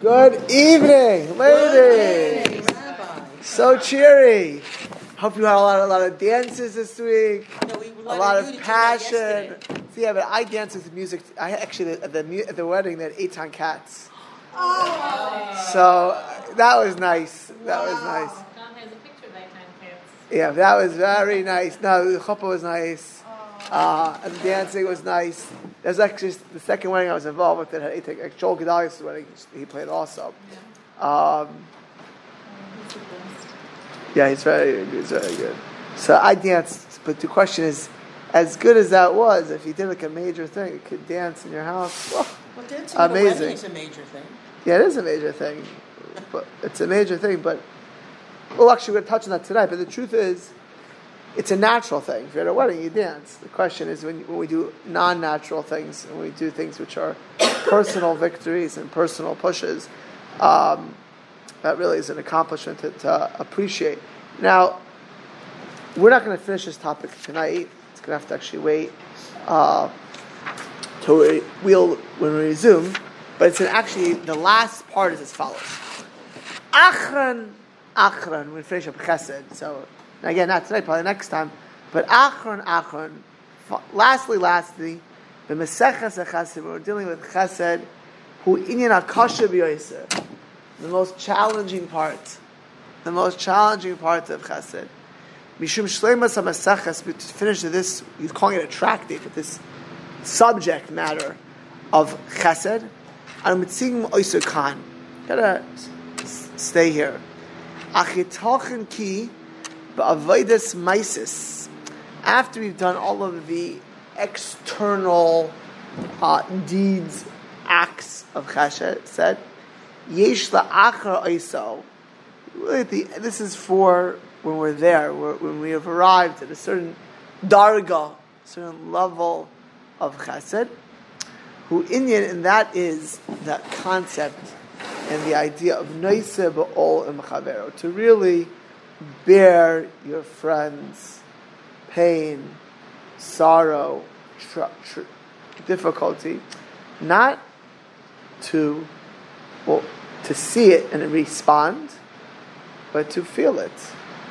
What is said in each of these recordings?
Good evening, ladies. So cheery. Hope you had a lot, a lot of dances this week. A lot of passion. yesterday. See, yeah, but I danced with music. I actually at the at the wedding they had eight ton cats. So uh, that was nice. That was nice. John has a picture of that kind cats. Yeah, that was very nice. No, the chuppah was nice. Uh, and the dancing was nice. Was actually the second wedding I was involved with that had. Like Joel Gedalius' wedding, he played also. Um, He's the best. yeah, he's very, he's very good. So I danced, but the question is, as good as that was, if you did like a major thing, you could dance in your house. Well, Well, dancing Amazing. is a major thing. yeah, it is a major thing, but it's a major thing. But well, actually, we're going to touch on that tonight. But the truth is, it's a natural thing. If you're at a wedding, you dance. The question is when, when we do non-natural things and we do things which are personal victories and personal pushes, um, that really is an accomplishment to, to appreciate. Now, we're not going to finish this topic tonight. It's going to have to actually wait uh, till we, we'll when we resume. But it's an, actually the last part is as follows: Achron, Achron. We finish up Chesed. So again, not tonight, probably next time. But Achron, Achron. Lastly, lastly, the Meseches Chesed. We're dealing with Chesed, who inyan akasha b'yoyser. The most challenging part. The most challenging part of Chesed. Mishum Shleimas HaMaseches, to finish this, he's calling it a tractate, but this subject matter of Chesed. I'm mitzing Oyser Khan. Gotta stay here. Achitochen ki ba'avodas maisis. After we've done all of the external uh, deeds, acts of Chesed, said, Yesh la'achar oiso. This is for when we're there, when we have arrived at a certain darga, certain level of chesed, who Inyan, and that is that concept and the idea of noise ba'ol and to really bear your friends' pain, sorrow, tr- tr- difficulty, not to well, to see it and respond, but to feel it.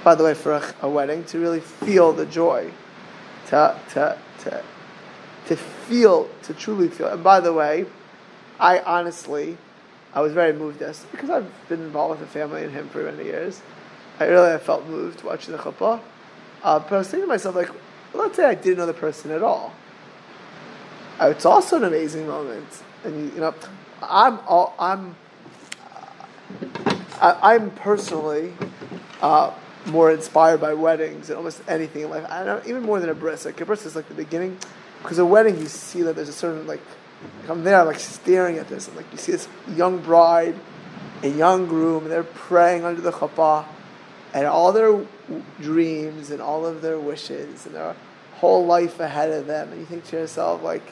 By the way, for a, a wedding, to really feel the joy, to, to, to, to feel, to truly feel. And by the way, I honestly, I was very moved this because I've been involved with the family and him for many years. I really I felt moved watching the chuppah. Uh, but I was thinking to myself, like, let's say I didn't know the person at all. Uh, It's also an amazing moment, and you, know, I'm all, I'm I, I'm personally uh, more inspired by weddings than almost anything in life. I don't, even more than a bris. Like a bris is like the beginning, because a wedding you see that there's a certain like, like I'm there like staring at this and like you see this young bride, a young groom, and they're praying under the chuppah, and all their dreams and all of their wishes and their whole life ahead of them, and you think to yourself like,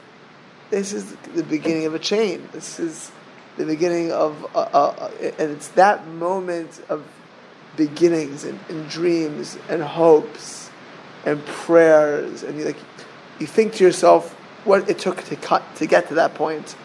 this is the beginning of a chain. This is the beginning of, uh, uh, and it's that moment of beginnings and, and dreams and hopes and prayers, and you like, you think to yourself what it took to cut to get to that point.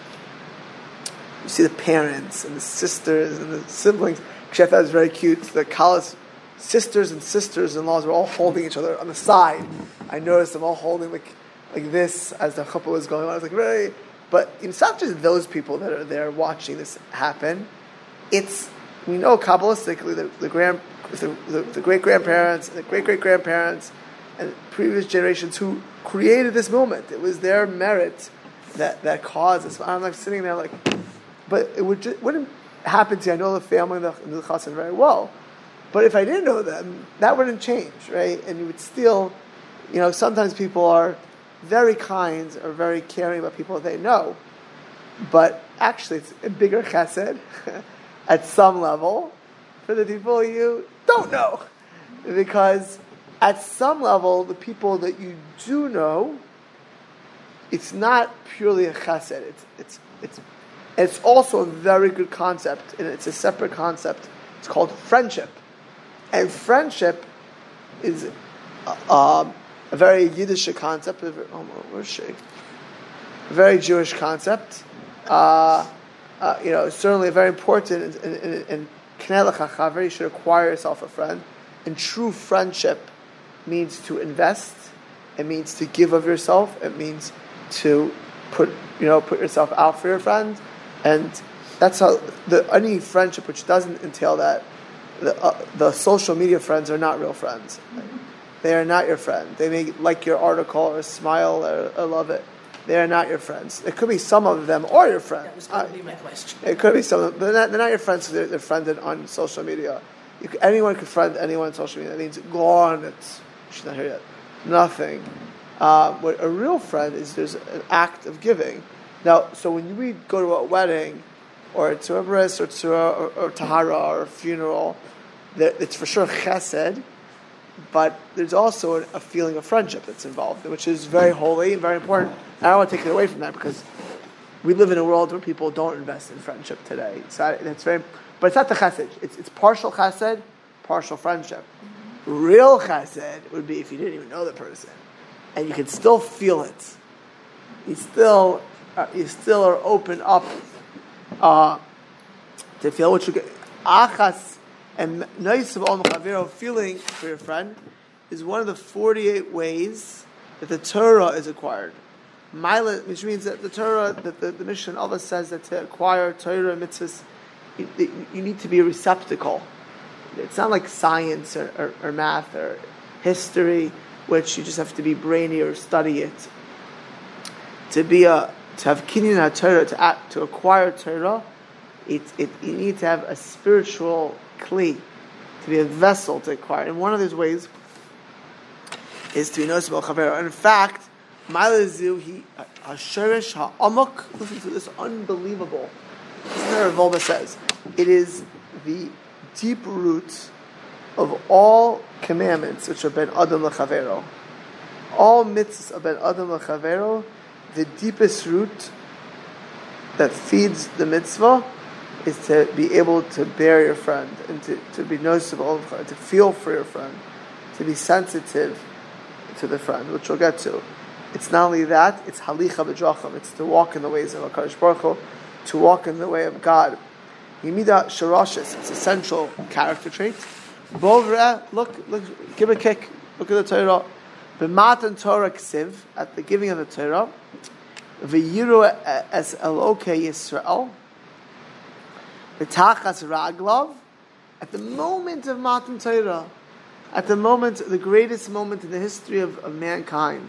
You see the parents and the sisters and the siblings. Thought it was very cute. The Kalas sisters and sisters-in-laws were all holding each other on the side. I noticed them all holding like like this as the chuppah was going on. I was like, really? But it's not just those people that are there watching this happen. It's we know kabbalistically the, the grand the, the, the great grandparents, the great great grandparents, and previous generations who created this moment. It was their merit that that caused this. I'm like sitting there like, but it would just, wouldn't happen to you. I know the family the, the chassan very well, but if I didn't know them, that wouldn't change, right? And you would still, you know, sometimes people are very kind or very caring about people they know, but actually it's a bigger chesed at some level for the people you don't know, because at some level the people that you do know, it's not purely a chesed. It's it's it's it's also a very good concept, and it's a separate concept. It's called friendship, and friendship is uh, a very Yiddish concept. a very- Oh? A very Jewish concept. Uh, uh, you know, certainly very important in, in, in, in you should acquire yourself a friend. And true friendship means to invest. It means to give of yourself. It means to put, you know, put yourself out for your friend. And that's how the any friendship which doesn't entail that, the, uh, the social media friends are not real friends. They are not your friend. They may like your article or smile or, or love it. They are not your friends. It could be some of them or your friends. That was going to be my question. It could be some. Of them. They're not, they're not your friends. They're, they're friended on social media. Could, anyone could friend anyone on social media. That means gone. It's she's not here yet. Nothing. Uh, what a real friend is, there's an act of giving. Now, so when you go to a wedding, or to a bris, or to a or, or tahara, or a funeral, it's for sure chesed but there's also a, feeling of friendship that's involved, which is very holy and very important. And I don't want to take it away from that because we live in a world where people don't invest in friendship today. So that's very, but it's not the chesed. It's, it's partial chesed, partial friendship. Real chesed would be if you didn't even know the person, and you can still feel it. You still, uh, you still are open up uh, you get. Achas and of al chavero, feeling for your friend, is one of the 48 ways that the Torah is acquired. Mila, which means that the Torah, that the, the mission of us says that to acquire Torah mitzvahs, you, you, need to be a receptacle. It's not like science or, or, or, math or history, which you just have to be brainy or study it. To be a to have kinyan Torah to act, to acquire Torah, it, it, you need to have a spiritual kli, to be a vessel to acquire. And one of those ways is to be noticeable chaver. In fact, Ma'alazu, he hasherish ha'amok. Listen to this unbelievable. This says. It is the deep root of all commandments which are ben adam lechavero. All mitzvahs of ben adam lechavero, the deepest root that feeds the mitzvah is to be able to bear your friend and to, to be noticeable, to feel for your friend, to be sensitive to the friend, which we'll get to. It's not only that, it's halicha b'drachim, it's to walk in the ways of HaKadosh Baruch Hu, to walk in the way of God. Yimida sharashis, it's a central character trait. Bovra, look, look, give a kick, look at the Torah. B'matan Torah ksiv, at the giving of the Torah, v'yiru es eloke Yisrael, B'tachas raglav, at the moment of Matan Torah, at the moment, the greatest moment in the history of, of mankind,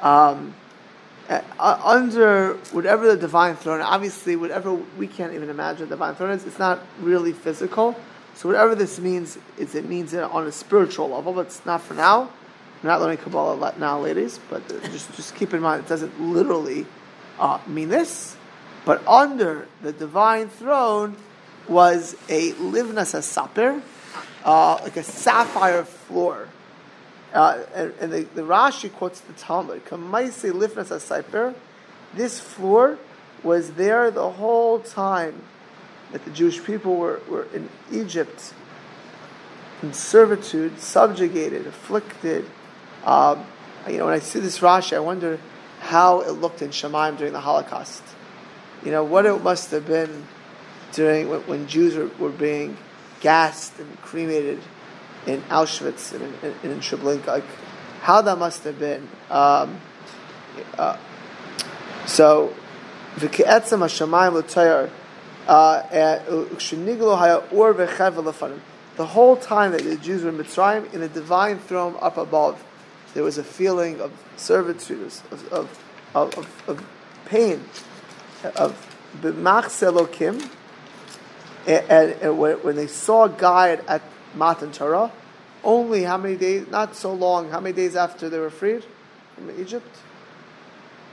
um, uh, under whatever the divine throne, obviously, whatever we can't even imagine the divine throne is, it's not really physical. So whatever this means is it means it on a spiritual level, but it's not for now. We're not learning Kabbalah now, ladies, but just just keep in mind it doesn't literally uh, mean this. But under the divine throne was a livnas a saper, uh, like a sapphire floor. Uh, and, and the, the, Rashi quotes the Talmud, Kamaisi livnas saper. This floor was there the whole time that the Jewish people were, were in Egypt, in servitude, subjugated, afflicted. Um, you know, when I see this Rashi, I wonder how it looked in Shemaim during the Holocaust you know, what it must have been during when, when Jews were, were, being gassed and cremated in Auschwitz and in, in, in Treblinka, like how that must have been. Um, uh, so, v'ke'etzem hashamayim l'tayar, uh, the whole time that the Jews were in Mitzrayim, in the divine throne up above, there was a feeling of servitude, of, of, of, of pain of B'machs Elokim, and, and, when they saw God at Matan Torah, only how many days, not so long, how many days after they were freed from Egypt?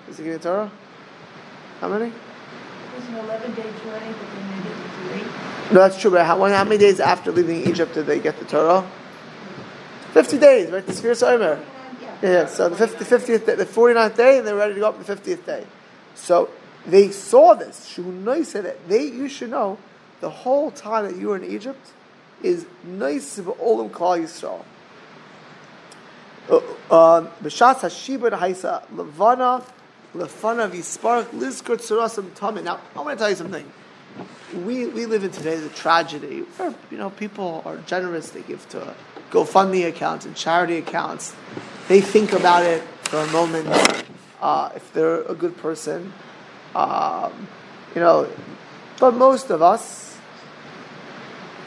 Is it giving Torah? How many? It was an 11 day journey, but they made it three. No, that's true, but how, how many days after leaving Egypt did they get the Torah? 50 days, right? The Sphere Omer. Yeah, so the 50, 50th day, the 49th day, and they're ready to go up the 50th day. So they saw this. Shunai said that they you should know the whole time that you were in Egypt is nice of olam klal Yisrael. Uh, um, B'shatz hashiba haisa levana lefanav yisparach lizkor tzarasam tamid. Now, I want to tell you something. We, we live in today the tragedy where, you know, people are generous. They give to GoFundMe accounts and charity accounts. They think about it for a moment. Uh, if they're a good person, um, you know, but most of us,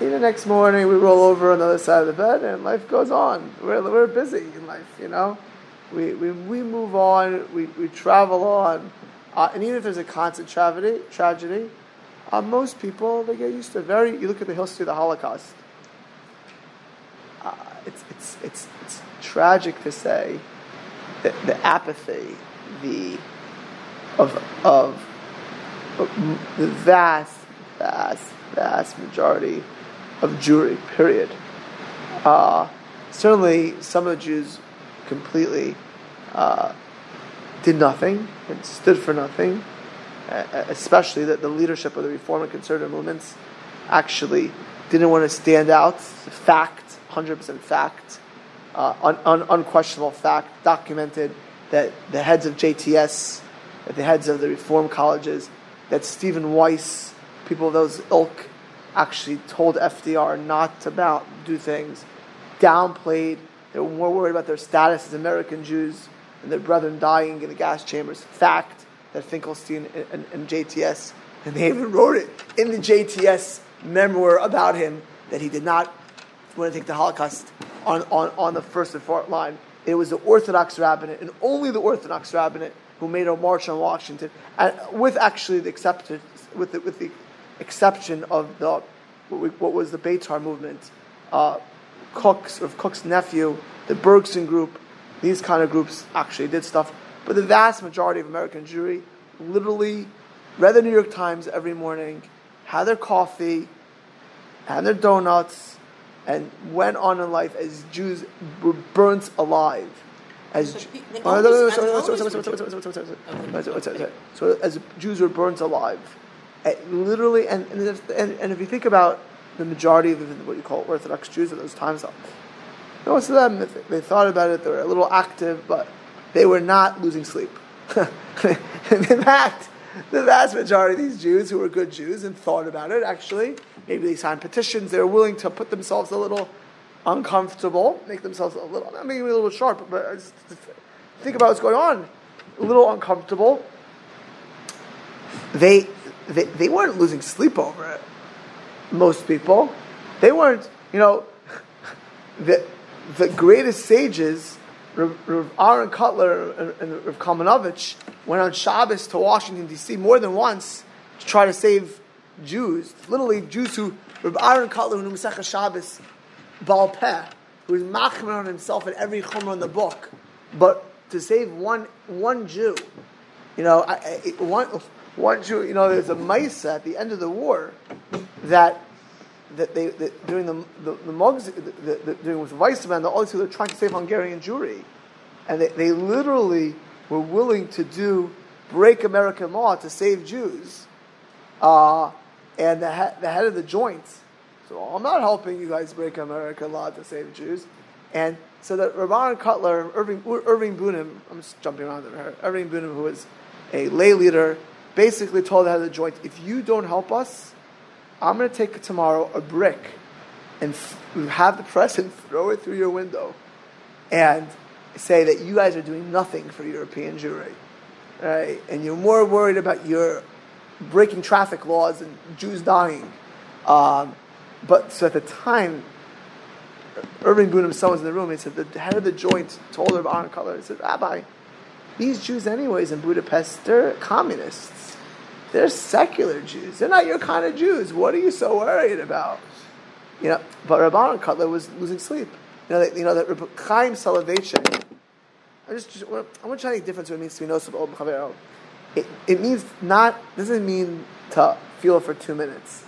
in the next morning we roll over on the other side of the bed and life goes on. We're, we're busy in life, you know. We, we, we move on, we, we travel on. Uh, and even if there's a constant tragedy, tragedy uh, most people, they get used to it. Very, you look at the history of the Holocaust. It's, it's, it's, it's tragic to say that the apathy, the, of, of, the vast, vast, vast majority of Jewry, period. Uh, certainly, some of the Jews completely uh, did nothing and stood for nothing, especially that the leadership of the Reform and Conservative movements actually didn't want to stand out. Fact, 100% fact, uh, un- un- unquestionable fact, documented that the heads of JTS, that the heads of the Reform colleges, that Stephen Wise, people of those ilk, actually told FDR not to do things, downplayed. They were more worried about their status as American Jews and their brethren dying in the gas chambers. Fact that Finkelstein and, and, and JTS, and they even wrote it in the JTS memoir about him that he did not want to take the Holocaust on, on, on the first and fourth line. It was the Orthodox rabbinate, and only the Orthodox rabbinate, who made a march on Washington, and with actually the acceptance, with the, with the exception of the what, we, what was the Beitar movement, uh, Kook's of Kook's nephew, the Bergson group, these kind of groups actually did stuff. But the vast majority of American Jewry literally read the New York Times every morning, had their coffee, had their donuts, and went on in life as Jews were burnt alive. As so as Jews were burnt alive, and literally, and, and, if, and, and if you think about the majority of what you call Orthodox Jews at those times, most of them, they thought about it, they were a little active, but they were not losing sleep. in fact, the vast majority of these Jews who were good Jews and thought about it, actually, maybe they signed petitions, they were willing to put themselves a little uncomfortable, make themselves a little, maybe a little sharp, but think about what's going on, a little uncomfortable. They, they, they weren't losing sleep over it. Most people, they weren't, you know, the, the greatest sages Rav Aaron Kotler and, and Rav Kalmanovich went on Shabbos to Washington D.C. more than once to try to save Jews, literally Jews who Rav Aaron Kotler who Masechah Shabbos Baal Peh, who was machmer on himself in every chumrah in the book, but to save one one Jew, you know, I, I, one one Jew, you know, there's a Maisa at the end of the war that that they that during the the, the mugs the, the, during with Weizmann, the also they're trying to save Hungarian Jewry, and they, they literally were willing to do break American law to save Jews, uh, and the, he, the head of the joint. So I'm not helping you guys break American law to save Jews, and so that Rabban Kotler, Irving Irving Bunim, I'm just jumping around there. Irving Bunim, who was a lay leader, basically told the head of the joint, if you don't help us I'm going to take tomorrow a brick and have the press and throw it through your window and say that you guys are doing nothing for European Jewry. Right? And you're more worried about your breaking traffic laws and Jews dying. Um, but so at the time, Irving Bunim, someone's in the room, he said, the head of the joint told her Aaron Kotler, he said, Rabbi, these Jews anyways in Budapest, they're communists. They're secular Jews. They're not your kind of Jews. What are you so worried about? You know, but Rabban Kotler was losing sleep. You know, that, you know that Chaim Soloveitchik. I just, just I want to try to make a difference what it means to be nosab chavero. It, means not doesn't mean to feel for two minutes.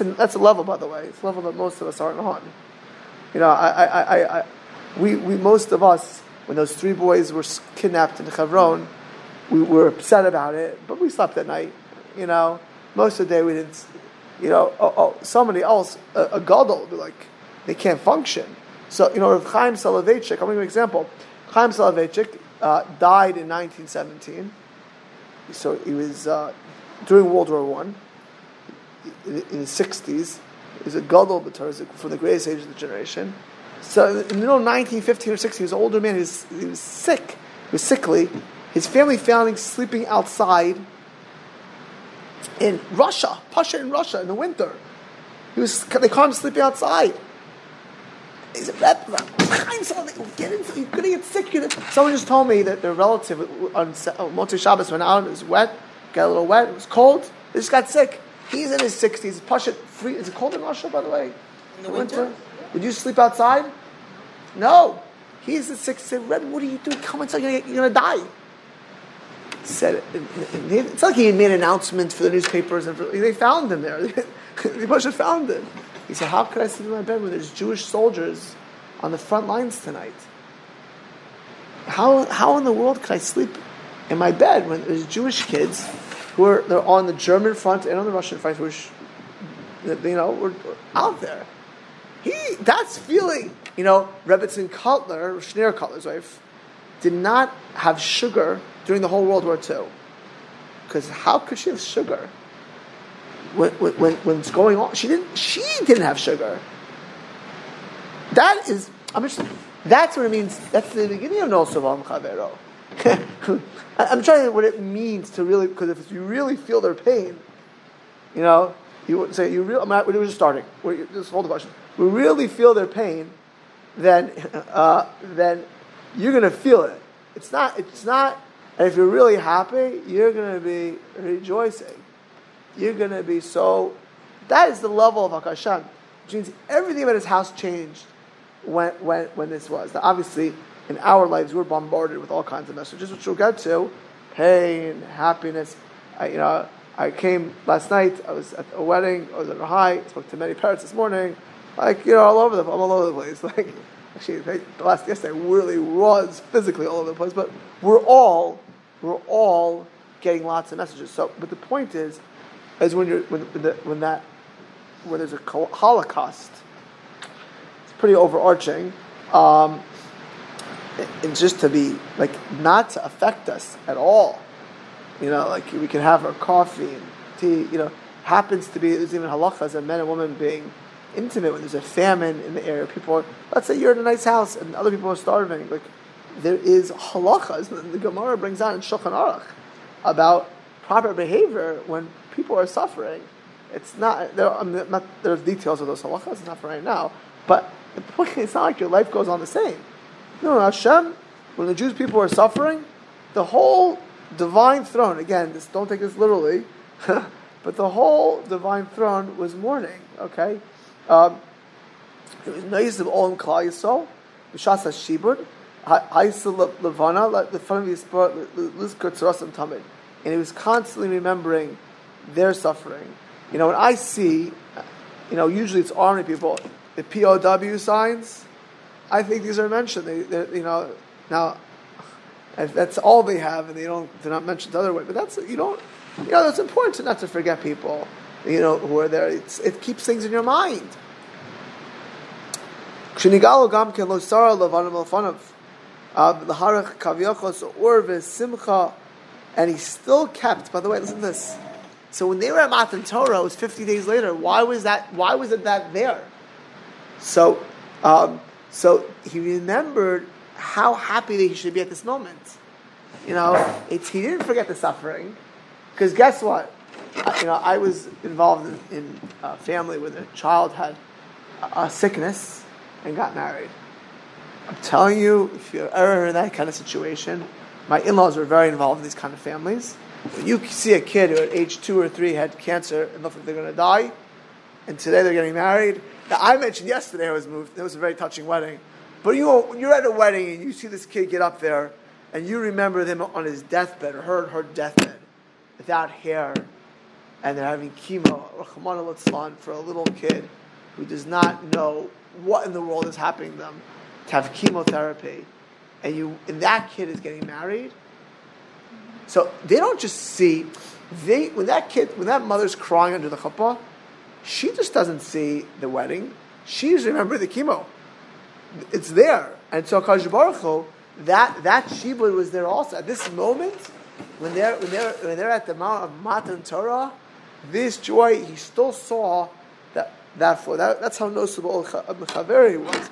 A, that's a level, by the way. It's a level that most of us aren't on. You know, I, I, I, I, we, we, most of us, when those three boys were kidnapped in Hebron, we were upset about it, but we slept at night you know, most of the day we didn't, you know, oh, oh, somebody else, a, a gadol, would be like, they can't function. So, you know, Chaim Soloveitchik, I'll give you an example. Chaim Soloveitchik uh, died in 1917, so he was uh, during World War One in, the sixties. He was a gadol b'Torah from the greatest age of the generation. So in the middle of 1915 or 16, he was an older man. He was, he was sick. He was sickly. His family found him sleeping outside in Russia, Pasha in Russia in the winter. He was, they caught him sleeping outside. He said, find something, get into, you're going to get sick. Gonna... Someone just told me that their relative on Motzei Shabbos went out, it was wet, got a little wet, it was cold, they just got sick. He's in his 60s, Pasha, free, is it cold in Russia, by the way? In the winter? winter? Would you sleep outside? No. He's 60s, said, Red, what are you doing? Come inside, you're going to die said it's like he made announcements for the newspapers and for, they found him there. they must have found him. He said, "How could I sleep in my bed when there's Jewish soldiers on the front lines tonight? How how in the world could I sleep in my bed when there's Jewish kids who are they're on the German front and on the Russian front, which you know were out there? He that's feeling. You know, Rebbetzin Kotler, Schneer Kotler's wife, did not have sugar during the whole World War II. Because how could she have sugar? When, when, when it's going on, she didn't, she didn't have sugar. That is, I'm just, that's what it means. That's the beginning of No Savam Chavero. I'm trying to what it means to really, because if you really feel their pain, you know, you would say, you really, I'm we're just starting. We're, just hold the question. We really feel their pain, then, uh, then you're going to feel it. It's not, it's not and if you're really happy, you're going to be rejoicing. You're going to be so. That is the level of Akashan, Which means everything about his house changed when, when, when this was. Now, obviously, in our lives, we're bombarded with all kinds of messages, which we'll get to pain, happiness. I, you know, I came last night. I was at a wedding. I was at a high. Spoke to many parents this morning. Like you know, all over the. I'm all over the place. Like actually, the last yesterday really was physically all over the place. But we're all we're all getting lots of messages. So, but the point is, is when you're when, when, the, when that when there's a Holocaust, it's pretty overarching. Um, it's just to be like not to affect us at all. You know, like we can have our coffee and tea. You know, happens to be there's even halachas and men and women being intimate when there's a famine in the area. People, are, let's say you're in a nice house and other people are starving. Like there is halachas. The Gemara brings out in Shulchan Aruch about proper behavior when people are suffering. It's not, there, I mean, not there's details of those halachas, it's not for right now, but the point it's not like your life goes on the same. No, no, Hashem, when the Jewish people are suffering, the whole divine throne, again, this, don't take this literally, but the whole divine throne was mourning, okay? Um, it was nice of all in Klal Yisrael, B'shas HaShibud, Levana, the front of his Tamid. And he was constantly remembering their suffering. You know, when I see, you know, usually it's army people, the POW signs, I think these are mentioned. They, you know, now, that's all they have, and they don't, they're not mentioned the other way. But that's you don't, you know, it's important to not to forget people, you know, who are there. It's, it keeps things in your mind. And he still kept. By the way, listen to this. So when they were at Matan Torah, it was fifty days later. Why was that? Why was it that there? So, um, so he remembered how happy that he should be at this moment. You know, it's, he didn't forget the suffering, because guess what? you know, I was involved in, in a family where the child had a, a sickness and got married. I'm telling you, if you're ever in that kind of situation, my in-laws were very involved in these kind of families. When you see a kid who at age two or three had cancer and looked like they're going to die, and today they're getting married. Now, I mentioned yesterday I was moved. It was a very touching wedding. But you, you're at a wedding and you see this kid get up there, and you remember them on his deathbed or her her deathbed, without hair, and they're having chemo, or for a little kid who does not know what in the world is happening to them to have chemotherapy, and you and that kid is getting married. So they don't just see they when that kid when that mother's crying under the chuppah, she just doesn't see the wedding. She's remember the chemo. It's there, and so Kadosh Baruch Hu, that that shibud was there also at this moment. when they're when they're when they're at the Mount of Matan Torah, this joy he still saw that that for that that's how noticeable Chaveri was.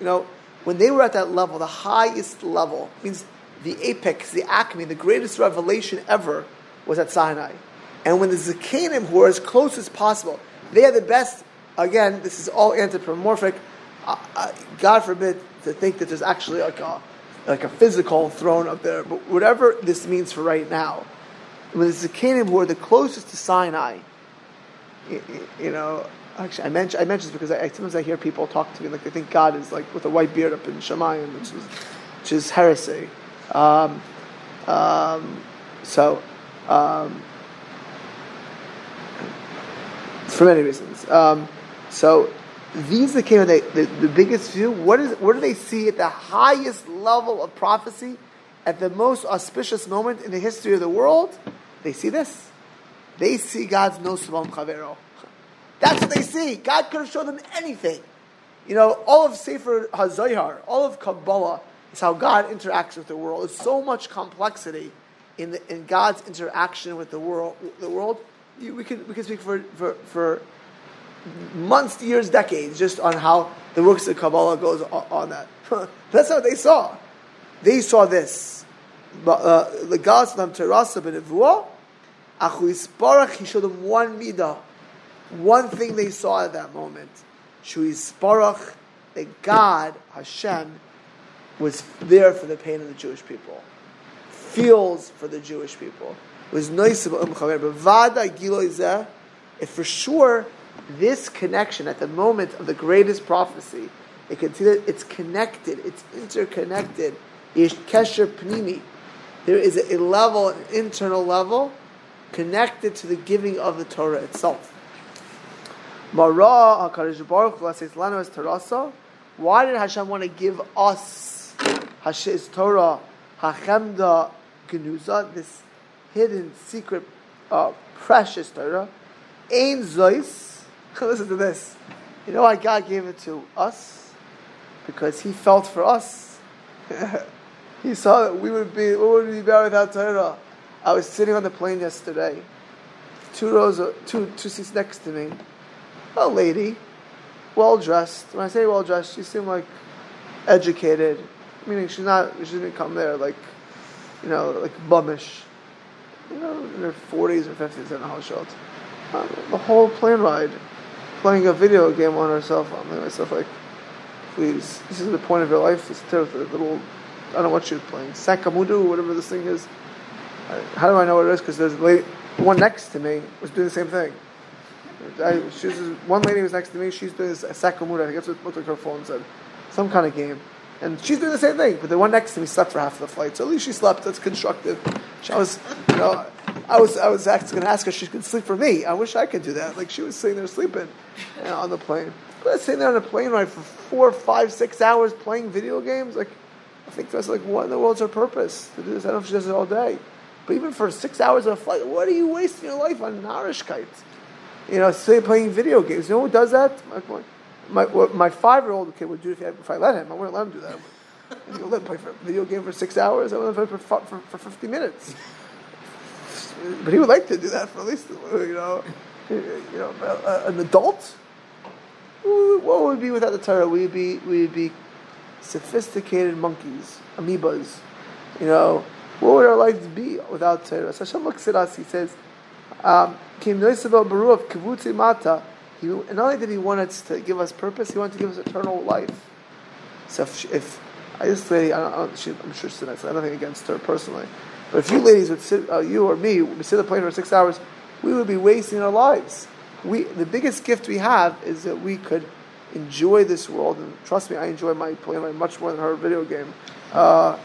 You know, when they were at that level, the highest level means the apex, the acme, the greatest revelation ever was at Sinai. And when the Zakanim, who are as close as possible, they are the best. Again, this is all anthropomorphic. Uh, uh, God forbid to think that there's actually like a like a physical throne up there. But whatever this means for right now, when the Zakanim who are the closest to Sinai, you, you know, actually I mention I mention this because I, sometimes I hear people talk to me like they think God is like with a white beard up in Shemayim, which is which is heresy. Um, um, so. Um, for many reasons. Um, so these became the, the, the, biggest view. What is what do they see at the highest level of prophecy, at the most auspicious moment in the history of the world? They see this. They see God's no sabam chavero. That's what they see. God could have shown them anything. You know, all of Sefer HaZohar, all of Kabbalah is how God interacts with the world. There's so much complexity in, the, in God's interaction with the world. The world we could we could speak for, for, for months, years, decades, just on how the works of Kabbalah goes on, on that. That's what they saw. They saw this. Uh, the God them terasa benevua, achu isparach. He showed them one midah, one thing they saw at that moment. Shu isparach, that God Hashem was there for the pain of the Jewish people, feels for the Jewish people It was nice about Um Chaver. But Vada if for sure this connection at the moment of the greatest prophecy, it can see that it's connected, it's interconnected. Kesher Pnimi. There is a level, an internal level, connected to the giving of the Torah itself. Mara HaKadosh Baruch Hu is. Why did Hashem want to give us Hashem's Torah, Hachemda Genuza, this hidden, secret, uh, precious Torah. Ein Zois. Listen to this. You know why God gave it to us? Because He felt for us. he saw that we would be, we would be better without Torah. I was sitting on the plane yesterday. Two rows, of, two, two seats next to me. A lady, well dressed. When I say well dressed, she seemed like educated, meaning she's not, she didn't come there like, you know, like bummish you know, in her 40s or 50s in the house. Um, the whole plane ride, playing a video game on her cell phone. I myself like, please, this is the point of your life. This the little, I don't know what she was playing, Sakamudu, whatever this thing is. how do I know what it is? Because there's a lady, one next to me was doing the same thing. I, she was, one lady was next to me. She's doing this Sakamudu. I think that's what, what her phone said. Some kind of game. And she's doing the same thing, but the one next to me slept for half of the flight. So at least she slept. That's constructive. She, I was, you know, I was, I was actually going to ask her if she could sleep for me. I wish I could do that. Like she was sitting there sleeping you know, on the plane. But sitting there on a plane ride for four, five, six hours playing video games, like I think that's like what in the world's her purpose to do this. I don't know if she does it all day, but even for six hours of a flight, what are you wasting your life on narishkeit? You know, sitting playing video games. You know who does that? My, my, my five year old kid would do if, if I let him. I wouldn't let him do that. You let him play for video game for six hours. I wouldn't let him play for, for, for 50 minutes. But he would like to do that for at least, you know, you know, an adult. What would we be without the Torah? We'd be, we'd be sophisticated monkeys, amoebas. You know, what would our lives be without Torah? So Hashem looks at us, he says, um, Kim Baru of Kivutzi Mata. He, not only did he want us to give us purpose, he wanted to give us eternal life. So if, if I just say, I don't, don't, she, I'm sure she's nice. I have nothing against her personally, but if you ladies would sit, uh, you or me, would sit on the plane for six hours, we would be wasting our lives. We, the biggest gift we have is that we could enjoy this world, and trust me, I enjoy my plane much more than her video game. Uh,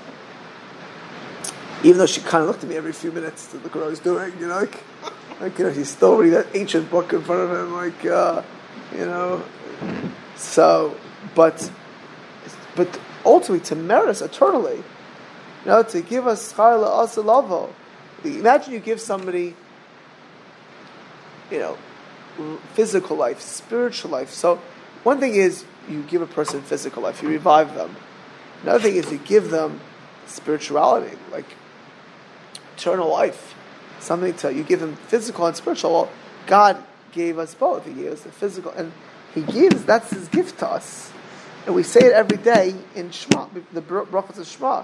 even though she kind of looked at me every few minutes to look what I was doing, you know, like like, you know, he's still reading that ancient book in front of him, like, uh, you know. So, but, but ultimately to merit us eternally, you know, to give us charla asalavo. Imagine you give somebody, you know, physical life, spiritual life. So, one thing is you give a person physical life, you revive them. Another thing is you give them spirituality, like eternal life, something to you give him physical and spiritual. Well, God gave us both. He gave us the physical, and He gives that's His gift to us, and we say it every day in Shema, the brachas of Shema.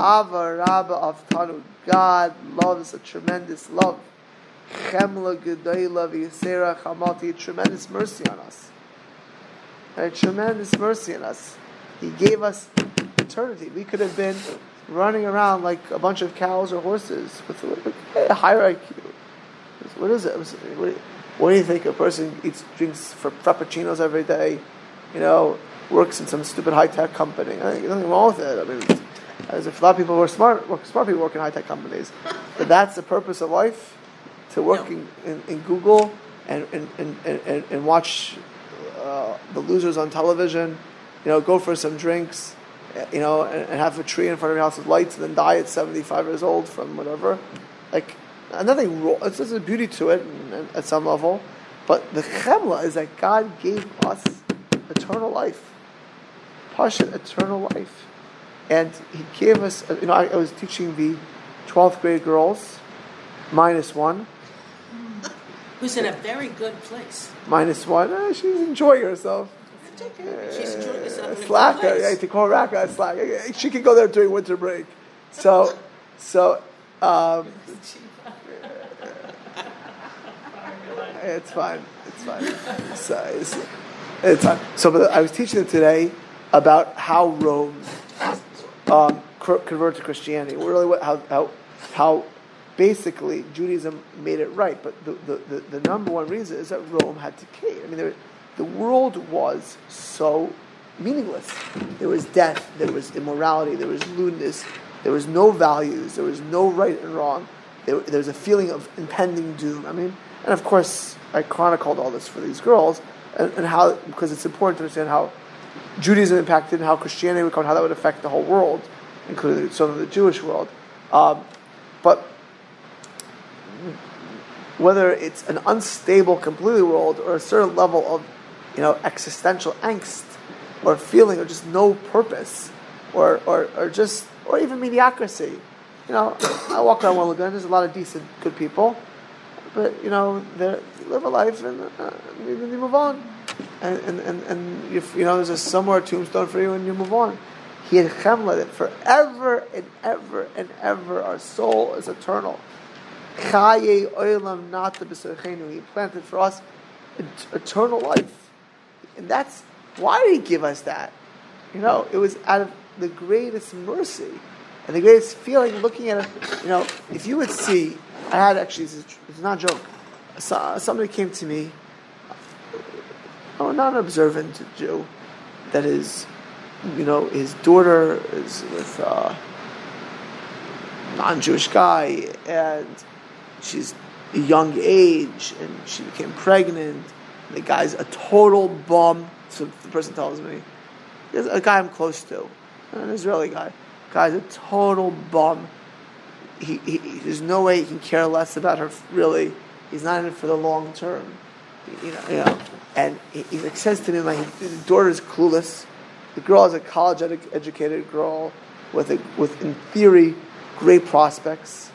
Ava Rabba of Tanu. God loves a tremendous love. Chemla Gedoyla V'Yisera Chamati. Tremendous mercy on us. And A tremendous mercy on us. He gave us eternity. We could have been running around like a bunch of cows or horses with a higher IQ. What is it? What do you think? A person eats, drinks for frappuccinos every day, you know, works in some stupid high tech company. I think there's nothing wrong with it. I mean, as if a lot of people who are smart, smart people work in high tech companies. But that's the purpose of life to work no. in, in, in, Google and, and, and, and, and watch uh, the losers on television, you know, go for some drinks, you know, and, have a tree in front of your house with lights and then die at 75 years old from whatever. Like, nothing wrong. It's just a beauty to it and, and at some level. But the chemla is that God gave us eternal life. Pasha, eternal life. And He gave us, you know, I, I was teaching the 12th grade girls, minus one. Who's in a very good place. Minus one. Eh, she's enjoying herself. She's enjoying herself. Slacker. Yeah, to call Raka slack. She can go there during winter break. So, so. Um, it's fine. It's fine. So, it's, it's fine. So, I was teaching them today about how Rome um, converted to Christianity. Really, what, how, how, how basically Judaism made it right. But the, the, the, the number one reason is that Rome had decayed. I mean, there, the world was so meaningless. There was death, there was immorality, there was lewdness, there was no values, there was no right and wrong. There, there was a feeling of impending doom. I mean, and of course, I chronicled all this for these girls, and, and how because it's important to understand how Judaism impacted and how Christianity would come, how that would affect the whole world, including some of the Jewish world. Um, but whether it's an unstable, completely world or a certain level of you know, existential angst or feeling or just no purpose or, or, or just, or even mediocrity. You know, I walk around Willigan, there's a lot of decent, good people, but, you know, they live a life and uh, they move on. And, and, and, and if, you know, there's a somewhere tombstone for you and you move on. He had chemla that forever and ever and ever our soul is eternal. Chaye oilam nata He planted for us eternal life. And that's why did he give us that? You know, it was out of the greatest mercy and the greatest feeling looking at it. You know, if you would see, I had actually, it's not a joke. Somebody came to me, oh, not an observant Jew, that is, you know, his daughter is with a non Jewish guy, and she's a young age, and she became pregnant the guy's a total bum. So the person tells me, there's a guy I'm close to, an Israeli guy. Guy's a total bum. He, he, there's no way he can care less about her. Really, he's not in it for the long term. You know, you know. And he, he says to me, my daughter is clueless. The girl is a college educated girl with a, with in theory great prospects,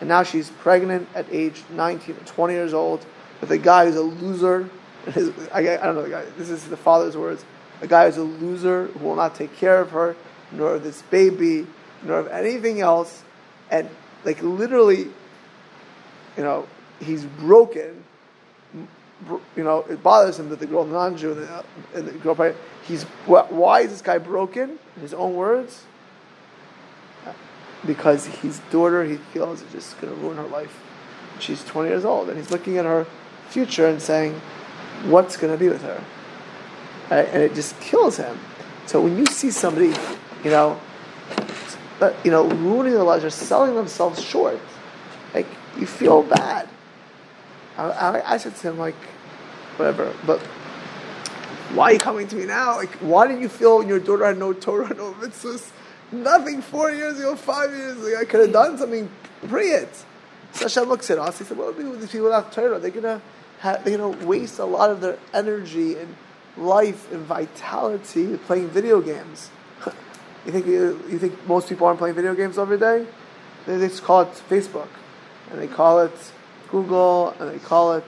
and now she's pregnant at age 19 or 20 years old with a guy who's a loser his, I, I, don't know guy. This is the father's words. A guy who's a loser who will not take care of her, nor of this baby, nor of anything else, and like literally, you know, he's broken. You know, it bothers him that the girl non-Jew and the girl. He's why is this guy broken? In his own words, because his daughter he feels is just going to ruin her life. She's 20 years old, and he's looking at her future and saying, what's going to be with her. Right? And it just kills him. So when you see somebody, you know, uh, you know, ruining their lives or selling themselves short, like you feel bad. I, I, I said to him like, whatever, but why are you coming to me now? Like, why did you feel when your daughter had no Torah, no mitzvahs, nothing four years ago, five years ago? I could have done something. Pray it. So Hashem looks at us. He said, "What will be with these people without Torah? They're gonna have, you know, waste a lot of their energy and life and vitality playing video games. You think you, you think most people aren't playing video games every day? They, they just call it Facebook, and they call it Google, and they call it,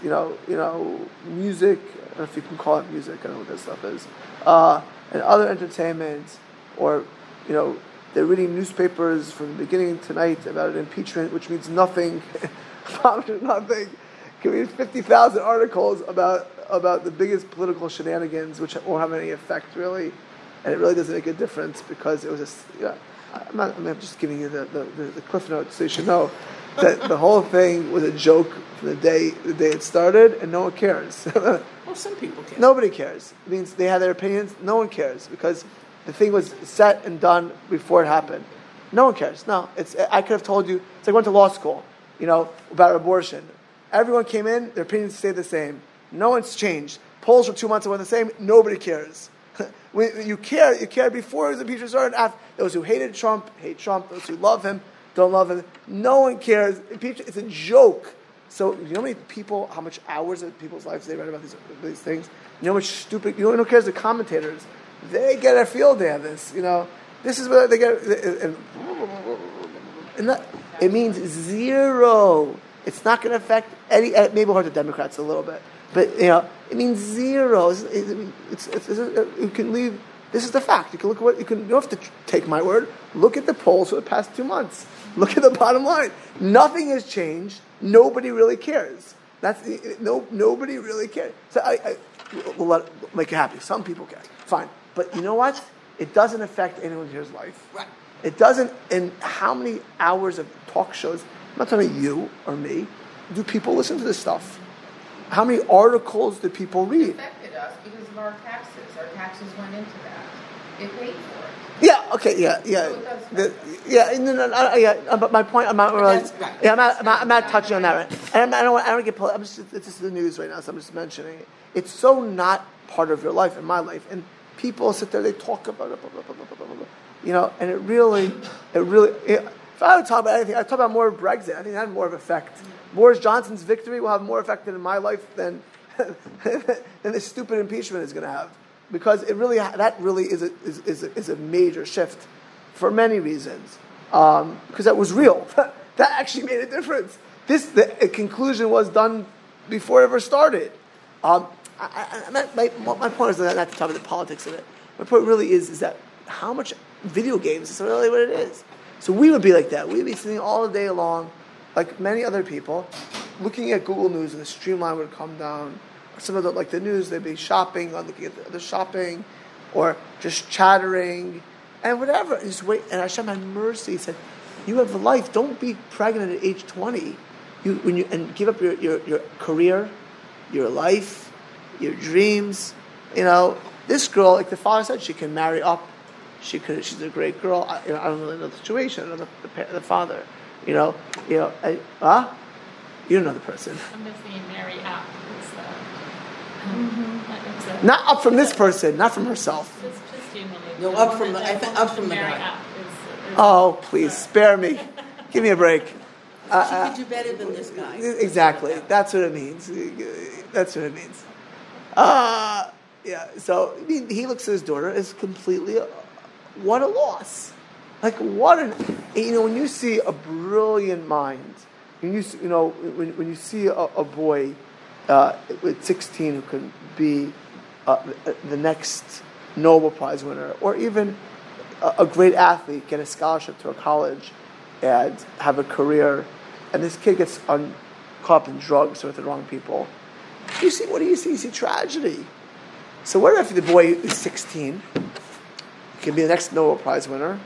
you know, you know, music. I don't know if you can call it music. I don't know what that stuff is. Uh, and other entertainment, or you know, they're reading newspapers from the beginning tonight about an impeachment, which means nothing, nothing. Can read fifty thousand articles about about the biggest political shenanigans, which won't have any effect really, and it really doesn't make a difference because it was just. You know, I'm, not, I'm just giving you the, the, the, the cliff notes so you should know that the whole thing was a joke from the day the day it started, and no one cares. Well, some people can. Nobody cares. It means they have their opinions. No one cares because the thing was set and done before it happened. No one cares. No, it's. I could have told you. It's like I went to law school, you know, about abortion. Everyone came in. Their opinions stayed the same. No one's changed. Polls for two months were the same. Nobody cares. when you care, you care before his impeachment started. After those who hated Trump hate Trump. Those who love him don't love him. No one cares. Impeachment. It's a joke. So you know how many people, how much hours of people's lives they read about these, these things? You know how much stupid, you know who cares? The commentators. They get a field day of this, you know. This is what they get, and, and that, it means zero. It's not going to affect any, uh, maybe hurt the Democrats a little bit, but, you know, it means zero. It's, it's, it's, uh, you can leave, this is the fact. You can look at what, you, can, you don't have to take my word. Look at the polls for the past two months. Look at the bottom line. Nothing has changed nobody really cares. That's eh, eh, no, nobody really cares. So I, I will let make you happy. Some people care, fine. But you know what? It doesn't affect anyone here's life. Right. It doesn't. And how many hours of talk shows? I'm not talking you or me. Do people listen to this stuff? How many articles do people read? It affected us because of our taxes. Our taxes went into that. It paid for it. Yeah. Okay. Yeah. Yeah. The, yeah. No, no, no, yeah. uh, But my point, I'm not really. Right. Yeah. I'm not, I'm not, I'm not touching on that. Right? And I'm, I don't. want- I don't get. poli- I'm just. It's just the news right now, so I'm just mentioning it. It's so not part of your life and my life, and people sit there. They talk about it. Blah, blah, blah, blah, blah, blah, blah. You know, and it really, it really. It, if I would talk about anything, I'd talk about more of Brexit. I think that had more of effect. Boris Johnson's victory will have more effect in my life than than this stupid impeachment is going to have, because it really that really is a, is, is a, is a major shift for many reasons. Um, because that was real. that actually made a difference. This the conclusion was done before it ever started. Um, I, I, my, my, my point is not, not to talk about the politics of it. My point really is is that how much video games is really what it is. So we would be like that. We'd be sitting all day long, like many other people, looking at Google News, and the streamline would come down. Some of the like the news, they'd be shopping, or looking at the, the shopping, or just chattering, and whatever. And just wait. And Hashem had mercy. He said, "You have a life. Don't be pregnant at age twenty. You when you and give up your, your, your career, your life, your dreams. You know, this girl, like the father said, she can marry up. She could. She's a great girl. I, you know, I don't really know the situation. I don't know the, the, the father. You know. You know. I, huh? You don't know the person. I'm just saying Mary up. It's, uh, uh, Not up from this person. Not from herself. Just, just generally. No, up from the- that I think wants up from the marry guy. is- is- Oh, please spare me. Give me a break. she could do better than this guy. Exactly. That's what it means. That's what it means. Uh, yeah. So I mean, he looks at his daughter as completely, uh, what a loss. Like what an, you know, when you see a brilliant mind, when you you know when, when you see a, a boy uh, with 16 who can be uh, the next Nobel Prize winner, or even a, a great athlete get a scholarship to a college and have a career, and this kid gets un, caught up in drugs with the wrong people. You see, what do you see? You see tragedy. So what if the boy is 16, can be the next Nobel Prize winner,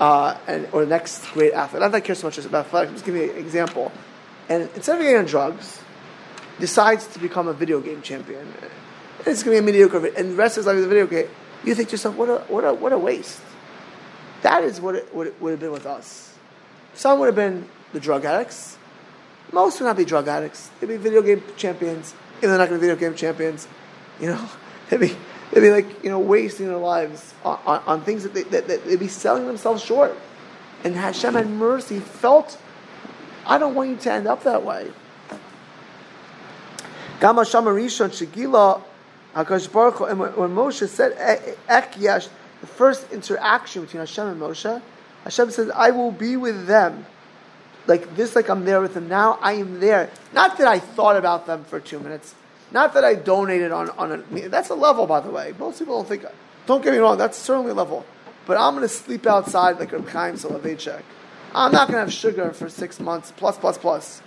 uh, and or the next great athlete? Not that I care so much about athletics. Just give me an example. And instead of getting on drugs, decides to become a video game champion. And it's going to be a mediocre, and the rest of his life is a video game. You think to yourself, what a, what a, what a waste. That is what it, it would have been with us. Some would have been the drug addicts. Most would not be drug addicts. They'd be video game champions. Even they're not going to be video game champions. You know, they'd be, they'd be like, you know, wasting their lives on, on, on things that, they, that, that they'd be selling themselves short. And Hashem had mercy, felt, I don't want you to end up that way. Gama Shama Rishon Shigila Baruch and when Moshe said "E- Ek Yash the first interaction between Hashem and Moshe, Hashem says, I will be with them. Like this, like I'm there with them now, I am there. Not that I thought about them for two minutes. Not that I donated on, on a, that's a level, by the way. Most people don't think, don't get me wrong, that's certainly a level. But I'm going to sleep outside like a Chaim Soloveitchik. I'm not going to have sugar for six months, plus, plus, plus.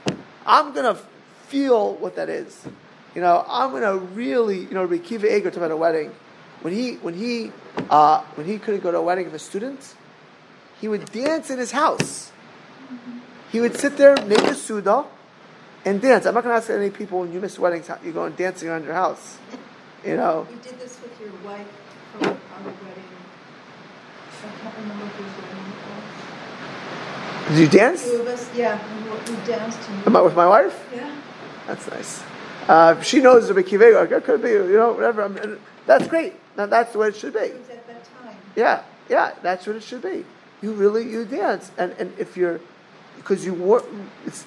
I'm going to feel what that is. You know, I'm going to really, you know, Rekiva Eger talked about a wedding. When he, when he, uh, when he couldn't go to a wedding of a student, he would dance in his house. He would sit there, make a suda, and dance. I'm not going to ask any people when you miss weddings, you going dancing around your house. You know. You did this with your wife for our wedding. I can't remember whose wedding it Did you dance? Two of us, yeah, we, danced and. Am I with my wife? Yeah. That's nice. Uh, she knows Rabbi Akiva, it could be, you know, whatever. I mean, that's great. Now, that's the way it should be. It was at that time. Yeah, yeah, that's what it should be. You really, you dance. And, and if you're, because you work, it's,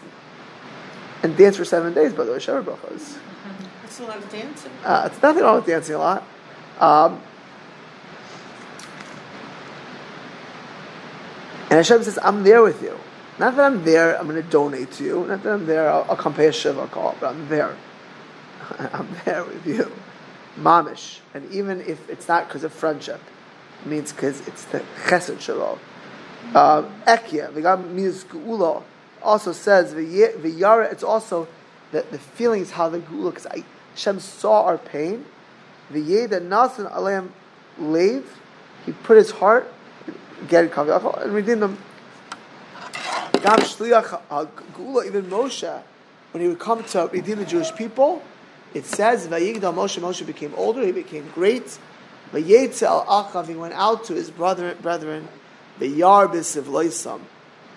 and dance for seven days, by the way, Sheva brachas. That's a lot of dancing. Uh, it's nothing wrong with dancing a lot. Um, and Hashem says, I'm there with you. Not that I'm there, I'm going to donate to you. Not that I'm there, I'll, I'll come pay a shiva call, but I'm there. I'm there with you. Mamish. And even if it's not because of friendship, it means because it's the chesed shalom. Um, Ekya, v'gam means geula, also says, the v'yara, it's also the, the feelings how the geula, because Hashem saw our pain. The V'yeda nasan aleim leiv, he put his heart, get kaviyachol, and redeemed them. Gam shliach geula, even Moshe, when he would come to redeem the Jewish people, it says, Vayigdal Moshe, Moshe became older, he became great. Vayetze al Achav, he went out to his brother, brethren, the Yarbis of Loisam.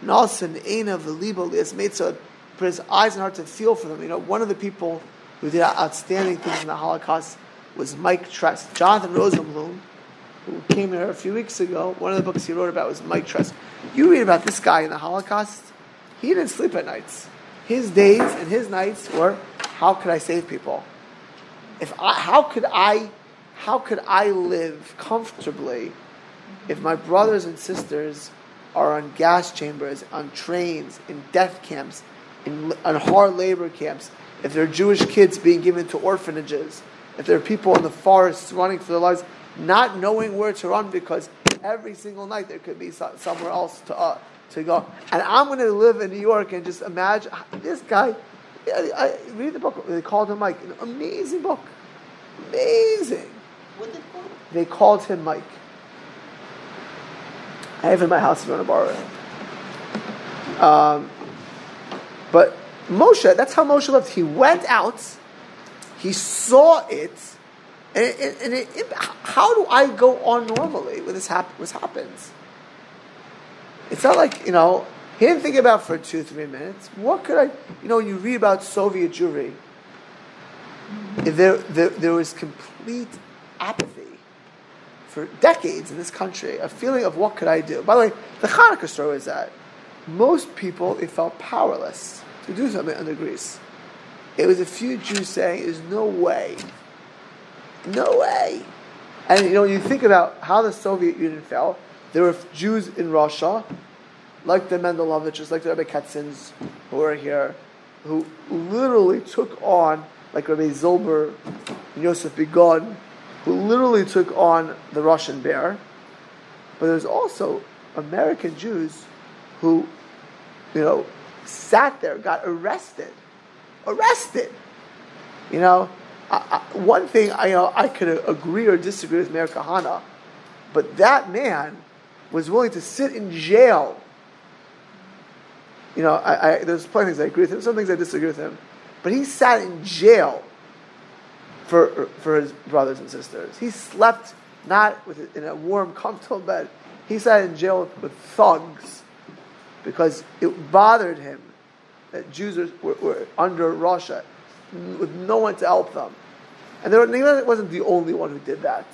Nasan Eina Velibo Lias Meitzah, put his eyes and heart to feel for them. You know, one of the people who did outstanding things in the Holocaust was Mike Tress. Jonathan Rosenblum, who came here a few weeks ago, one of the books he wrote about was Mike Tress. You read about this guy in the Holocaust, he didn't sleep at nights. His days and his nights were, how could I save people? If I, how could I, how could I live comfortably if my brothers and sisters are on gas chambers, on trains, in death camps, in, on hard labor camps, if there are Jewish kids being given to orphanages, if there are people in the forests running for their lives, not knowing where to run because every single night there could be so, somewhere else to, uh, to go. And I'm going to live in New York and just imagine this guy. I, I read the book. They called him Mike. An amazing book. Amazing. What did call? They called him Mike. I have in my house if you want to borrow it. Um, but Moshe, that's how Moshe lived. He went out, he saw it, and, it, and it, it, how do I go on normally when this, hap- this happens? It's not like, you know, he didn't think about for two, three minutes. What could I, you know, when you read about Soviet Jewry, there, there, there was complete apathy for decades in this country, a feeling of what could I do. By the way, the Hanukkah story is that most people, they felt powerless to do something under Greece. It was a few Jews saying, there's no way. No way. And you know, you think about how the Soviet Union fell, there were Jews in Russia, like the Mendeleviches, like the Rebbe Katzins, who were here, who literally took on, like Rabbi Zilber and Yosef Begun, who literally took on the Russian bear. But there's also American Jews who, you know, sat there, got arrested. Arrested! You know, I, I, one thing I, you know, I could agree or disagree with Meir Kahane, but that man was willing to sit in jail. You know, I, I, there's plenty of things I agree with him, some things I disagree with him. But he sat in jail for, for his brothers and sisters. He slept not with, in a warm, comfortable bed. He sat in jail with, thugs because it bothered him that Jews were, were, under Russia with no one to help them. And there were, wasn't the only one who did that.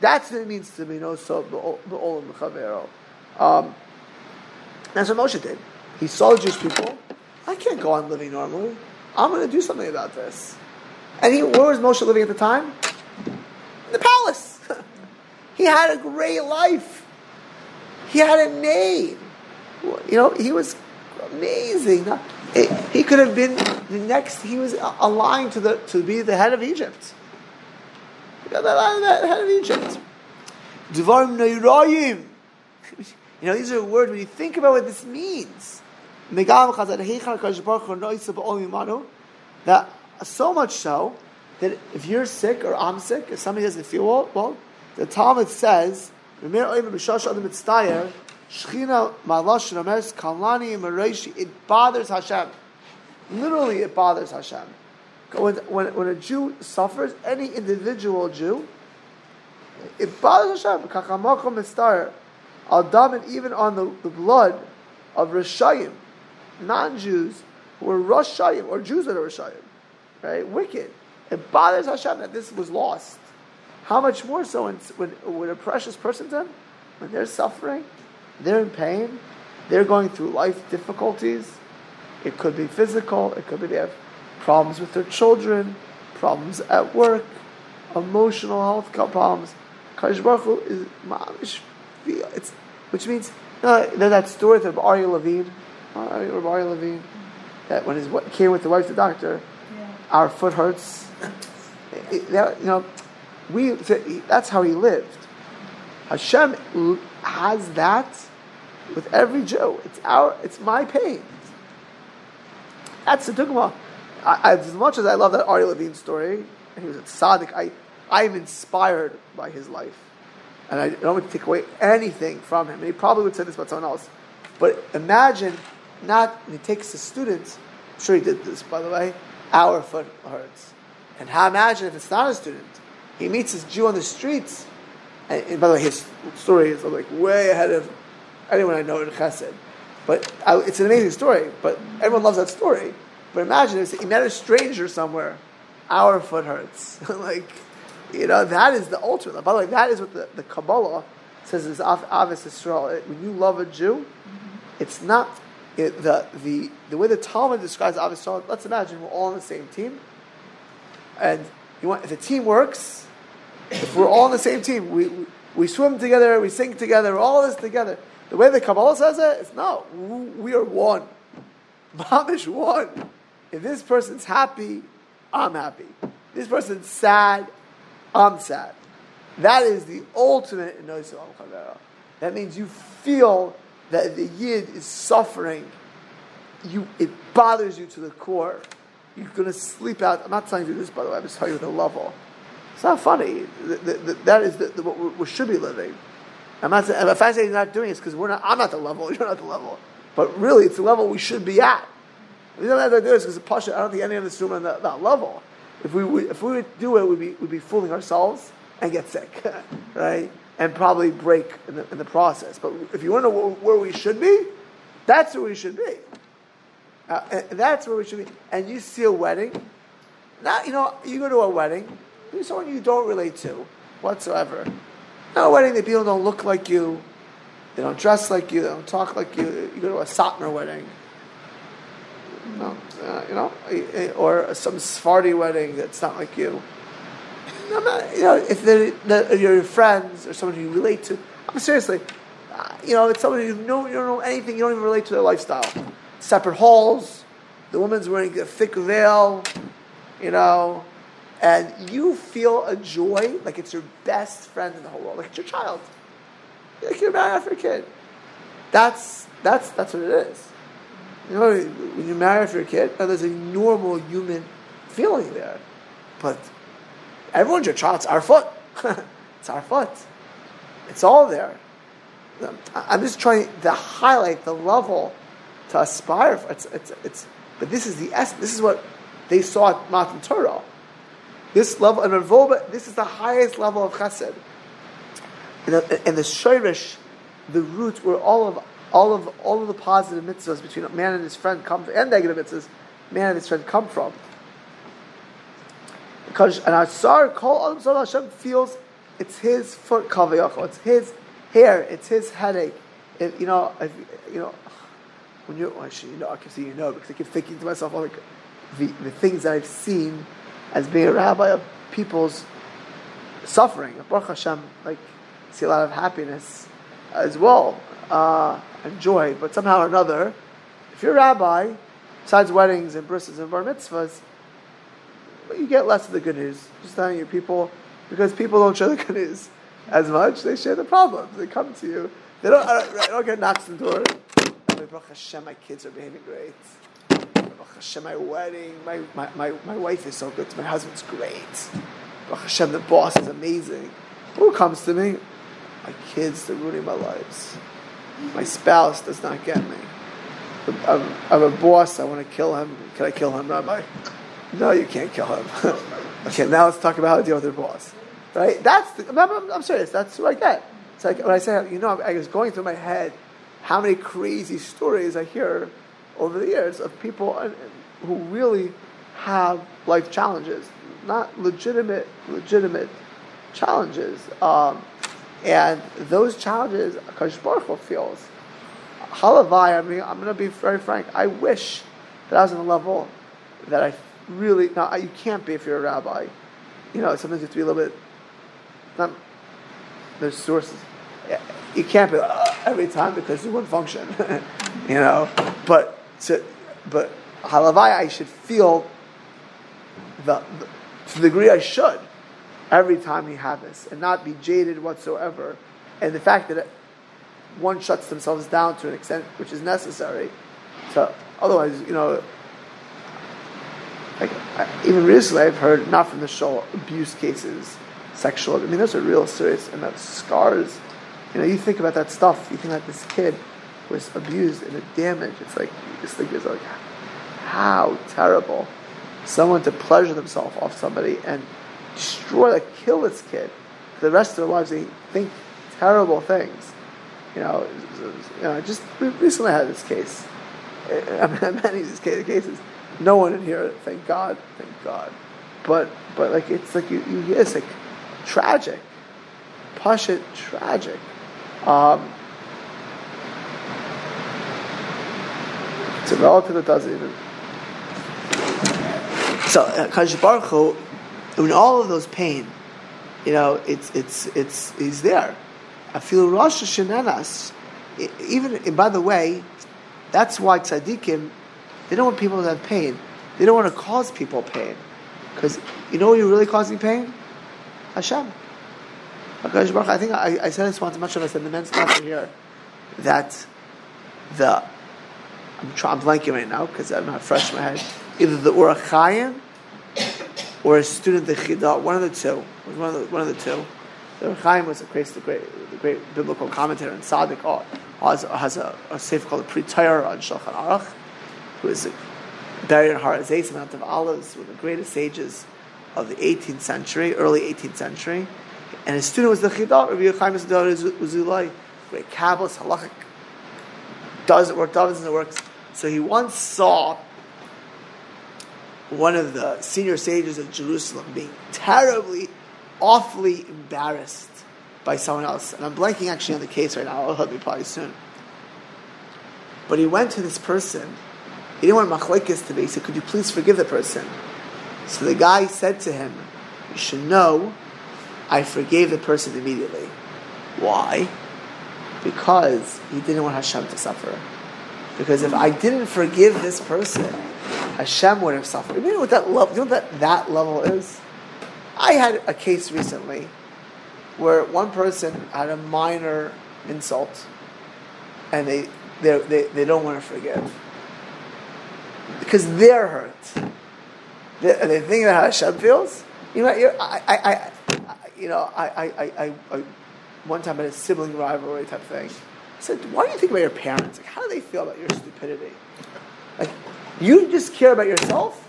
That's what it means to be no so the olam chavero. Um, that's what Moshe did. He saw Jewish people. I can't go on living normally. I'm going to do something about this. And he, where was Moshe living at the time? In the palace. He had a great life. He had a name. You know, he was amazing. He could have been the next. He was aligned to the to be the head of Egypt. He got the head of Egypt. Dvarim neirayim. You know, these are words when you think about what this means. That so much so that if you're sick or I'm sick, if somebody doesn't feel well, well the Talmud says. It bothers Hashem. Literally, it bothers Hashem. When, when, when a Jew suffers, any individual Jew, it bothers Hashem. Al daven even on the, the blood of Rishayim, non-Jews who are Rishayim, or Jews that are Rishayim, right? Wicked. It bothers Hashem that this was lost. How much more so when, when, a precious person then, when they're suffering, they're in pain. They're going through life difficulties. It could be physical. It could be they have problems with their children, problems at work, emotional health problems. Kadosh Baruch Hu is mamish. It's which means you know, there's that story of Aryeh Levine, Aryeh Levine, that when his came with the wife to the doctor. Our foot hurts. You know, we that's how he lived. Hashem has that with every Jew. It's our, it's my pain. That's the dogma. as much as I love that Aryeh Levine story, and he was a tzaddik, I, I am inspired by his life. And I don't want to take away anything from him. And he probably would say this about someone else. But imagine, not, he takes the students, I'm sure he did this, by the way, our foot hurts. And how imagine if it's not a student, he meets this Jew on the streets, and, and by the way, his story is like way ahead of anyone I know in Chesed. But I, it's an amazing story. But everyone loves that story. But imagine if he met a stranger somewhere. Our foot hurts. like, you know, that is the ultimate. By the way, that is what the, the Kabbalah says is Avis Yisrael. When you love a Jew, mm-hmm. it's not it, the, the, the way the Talmud describes Avis Yisrael. Let's imagine we're all on the same team. And you want, if the team works, if we're all on the same team, we, we, we swim together, we sing together, all this together. The way the Kabbalah says it, it's no, we are one. Mamish one. If this person's happy, I'm happy. This person's sad, I'm sad. That is the ultimate in That means you feel that the Yid is suffering. You, it bothers you to the core. You're going to sleep out. I'm not telling you this, by the way. I'm just telling you the level. It's not funny. The, the, the, that is what we should be living. I'm not saying, if I say he's not doing it, because we're not, I'm not the level, you're not the level. But really, it's the level we should be at. We don't have to do this because the Pasha, I don't think any of us room on that, that level. If we, would, if we would do it, we'd be, we'd be fooling ourselves and get sick, right? And probably break in the, in the process. But if you want to know where we should be, that's where we should be. Uh, that's where we should be. And you see a wedding, now, you know, you go to a wedding, there's someone you don't relate to whatsoever. Not a wedding that people don't look like you, they don't dress like you, they don't talk like you. You go to a Satmar wedding, no, uh, you know, or some Sephardi wedding that's not like you. Not, you know, if they're, they're your friends or someone you relate to, I'm seriously, uh, you know, it's someone you know, you don't know anything, you don't even relate to their lifestyle. Separate halls, the woman's wearing a thick veil, you know, and you feel a joy like it's your best friend in the whole world, like it's your child, like you're married after a kid. That's that's that's what it is. You know, when you marry after a kid, now there's a normal human feeling there, but everyone's your child. It's our foot. it's our foot. It's all there. I'm just trying to highlight the level to aspire for. It's, it's, it's, but this is the essence. This is what they saw at Matan Torah. This level, and Ravoba, this is the highest level of chesed. And the, and the shirish, the root where all of all of all of the positive mitzvahs between a man and his friend come from, and negative mitzvahs, man and his friend come from. Because and our sar kol adam Hashem feels it's his foot kavayachol, it's his hair, it's his headache. You know, if, you know, when you actually, you know, I can see you know because I keep thinking to myself, all like the, the things that I've seen as being a rabbi of people's suffering. Baruch Hashem, like see a lot of happiness as well uh, and joy. But somehow or another, if you're a rabbi, besides weddings and brises and bar mitzvahs, you get less of the good news. Just telling you, people, because people don't share the good news as much, they share the problems. They come to you. They don't, I don't, I don't get knocks on the door. Oh, Baruch Hashem, my kids are behaving great. Baruch Hashem, my wedding, my, my, my, my wife is so good. My husband's great. Baruch Hashem, the boss is amazing. Who comes to me? My kids, they're ruining my lives. My spouse does not get me. I'm, I'm a boss, I want to kill him. Can I kill him, Rabbi? No, you can't kill him. okay, now let's talk about how to deal with your boss. Right? That's the, I'm, I'm, I'm serious. That's who I get. It's like when I say, you know, I was going through my head how many crazy stories I hear over the years of people who really have life challenges, not legitimate, legitimate challenges. Um, and those challenges, Akash Baruch feels. Halavai, I mean, I'm going to be very frank. I wish that I was on a level that I really. Now, you can't be if you're a rabbi. You know, sometimes you have to be a little bit. Not, there's sources. You can't be uh, every time because you wouldn't function. you know, but to, but halavai, I should feel the, the to the degree I should every time you have this and not be jaded whatsoever. And the fact that it, one shuts themselves down to an extent which is necessary to otherwise, you know, like even recently I've heard not from the show abuse cases, sexual. I mean, those are real serious and that scars. You know, you think about that stuff. You think that this kid was abused and the damage. It's like you just think it's like how terrible someone to pleasure themselves off somebody and destroy, like kill this kid. For the rest of their lives, they think terrible things. You know, you know. Just recently, I had this case. I mean, many of these cases. No one in here, thank God, thank God. But but like it's like you, you it's like tragic, push it tragic. Um, it's a relative that doesn't even. So uh, Baruch Hu, in all of those pain, you know, it's it's it's he's there. I feel Rosh Hashanah. Even and by the way, that's why tzaddikim they don't want people to have pain. They don't want to cause people pain, because you know you're really causing pain, Hashem. I think I, I said this once. I'm not sure if I said the men's class here that the I'm, trying, I'm blanking right now because I'm not fresh in my head. Either the Ohr HaChaim or a student of the Chida, one of the two. One of the, one of the two. The Chaim was a great, the great, the great biblical commentator, and tzaddik oh, has, has a, a sefer called Pri Toar on Shulchan Aruch, is buried in Har Hazes, Mount of Olives, one of the greatest sages of the 18th century, early 18th century. And his student was the Chida, Rabbi Yochaim Azulai, great Kabbalist, halachic, does it work, does it works. So he once saw one of the senior sages of Jerusalem being terribly, awfully embarrassed by someone else. And I'm blanking actually on the case right now. I'll help you probably soon. But he went to this person. He didn't want machlekes to be. He said, "Could you please forgive the person?" So the guy said to him, "You should know, I forgave the person immediately. Why? Because he didn't want Hashem to suffer. Because if I didn't forgive this person, Hashem would have suffered. You know what that level? You know that, that level is? I had a case recently where one person had a minor insult, and they they they, they don't want to forgive because they're hurt. They, they think about how Hashem feels. You know, I, I, I, you know, I, I, I, I, one time had a sibling rivalry type thing. I said, "Why do you think about your parents? Like, how do they feel about your stupidity? Like, you just care about yourself.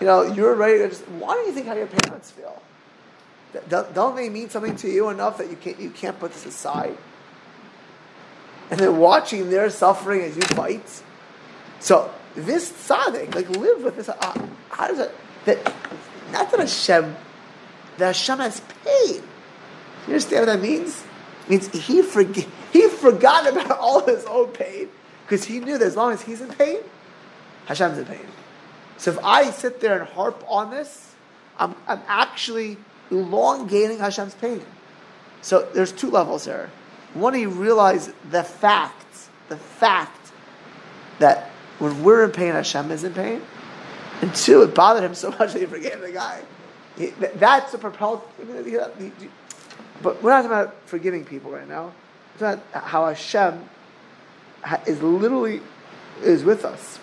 You know, you're ready to just, why do you think how your parents feel? Don't they mean something to you enough that you can't, you can't put this aside? And then watching their suffering as you fight. So this tzaddik, like live with this. Uh, how does it? That not that Hashem, that Hashem has pain. You understand what that means? It means he forg- he forgot about all his own pain because he knew that as long as he's in pain, Hashem's in pain. So if I sit there and harp on this, I'm, I'm actually elongating Hashem's pain. So there's two levels here. One, he realized the fact, the fact that when we're in pain, Hashem is in pain. And two, it bothered him so much that he forgave the guy. He, th- that's a mean, he- he- but we're not talking about forgiving people right now. It's about how Hashem ha- is literally is with us.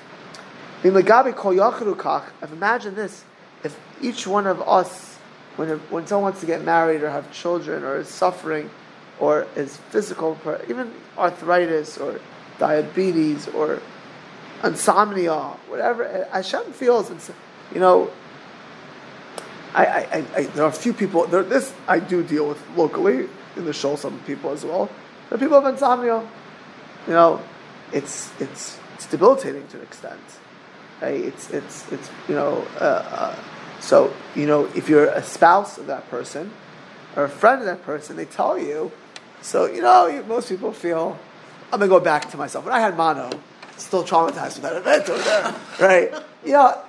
I mean, Lagabi kol yachiru kach. If imagine this, if each one of us, when when someone wants to get married or have children or is suffering, or is physical, even arthritis or diabetes or insomnia, whatever Hashem feels, it's, you know. I, I, I, there are a few people. There, this I do deal with locally in the show. Some people as well. Are people have insomnia. You know, it's it's it's debilitating to an extent. Right? It's it's it's you know. Uh, uh, so you know, if you're a spouse of that person or a friend of that person, they tell you. So you know, most people feel. I'm gonna go back to myself. When I had mono, still traumatized with that event over there, right? You know,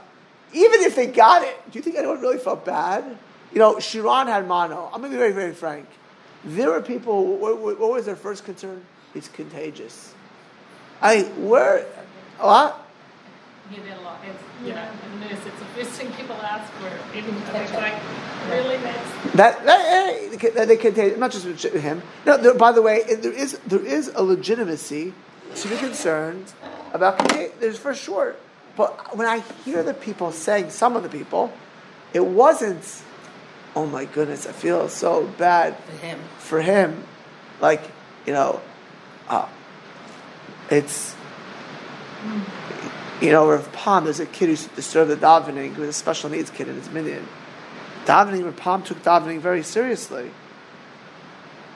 even if they got it, do you think anyone really felt bad? You know, Shiran had mono. I'm gonna be very, very frank. There were people. What, what, what was their first concern? It's contagious. I where what? He did a lot. It's, you know, in this, it's the first thing people ask for. Even it's like, really, that's That, that eh, hey, they can- they contain not just him. No, there, by the way, there is there is a legitimacy to be concerned about. There's for sure, but when I hear the people saying some of the people, it wasn't. Oh my goodness, I feel so bad For him. for him. Like you know, uh, it's you know, Rav Pam, there's a kid who used to disturb the davening, who was a special needs kid in his minyan. Davening, Rav Pam took davening very seriously.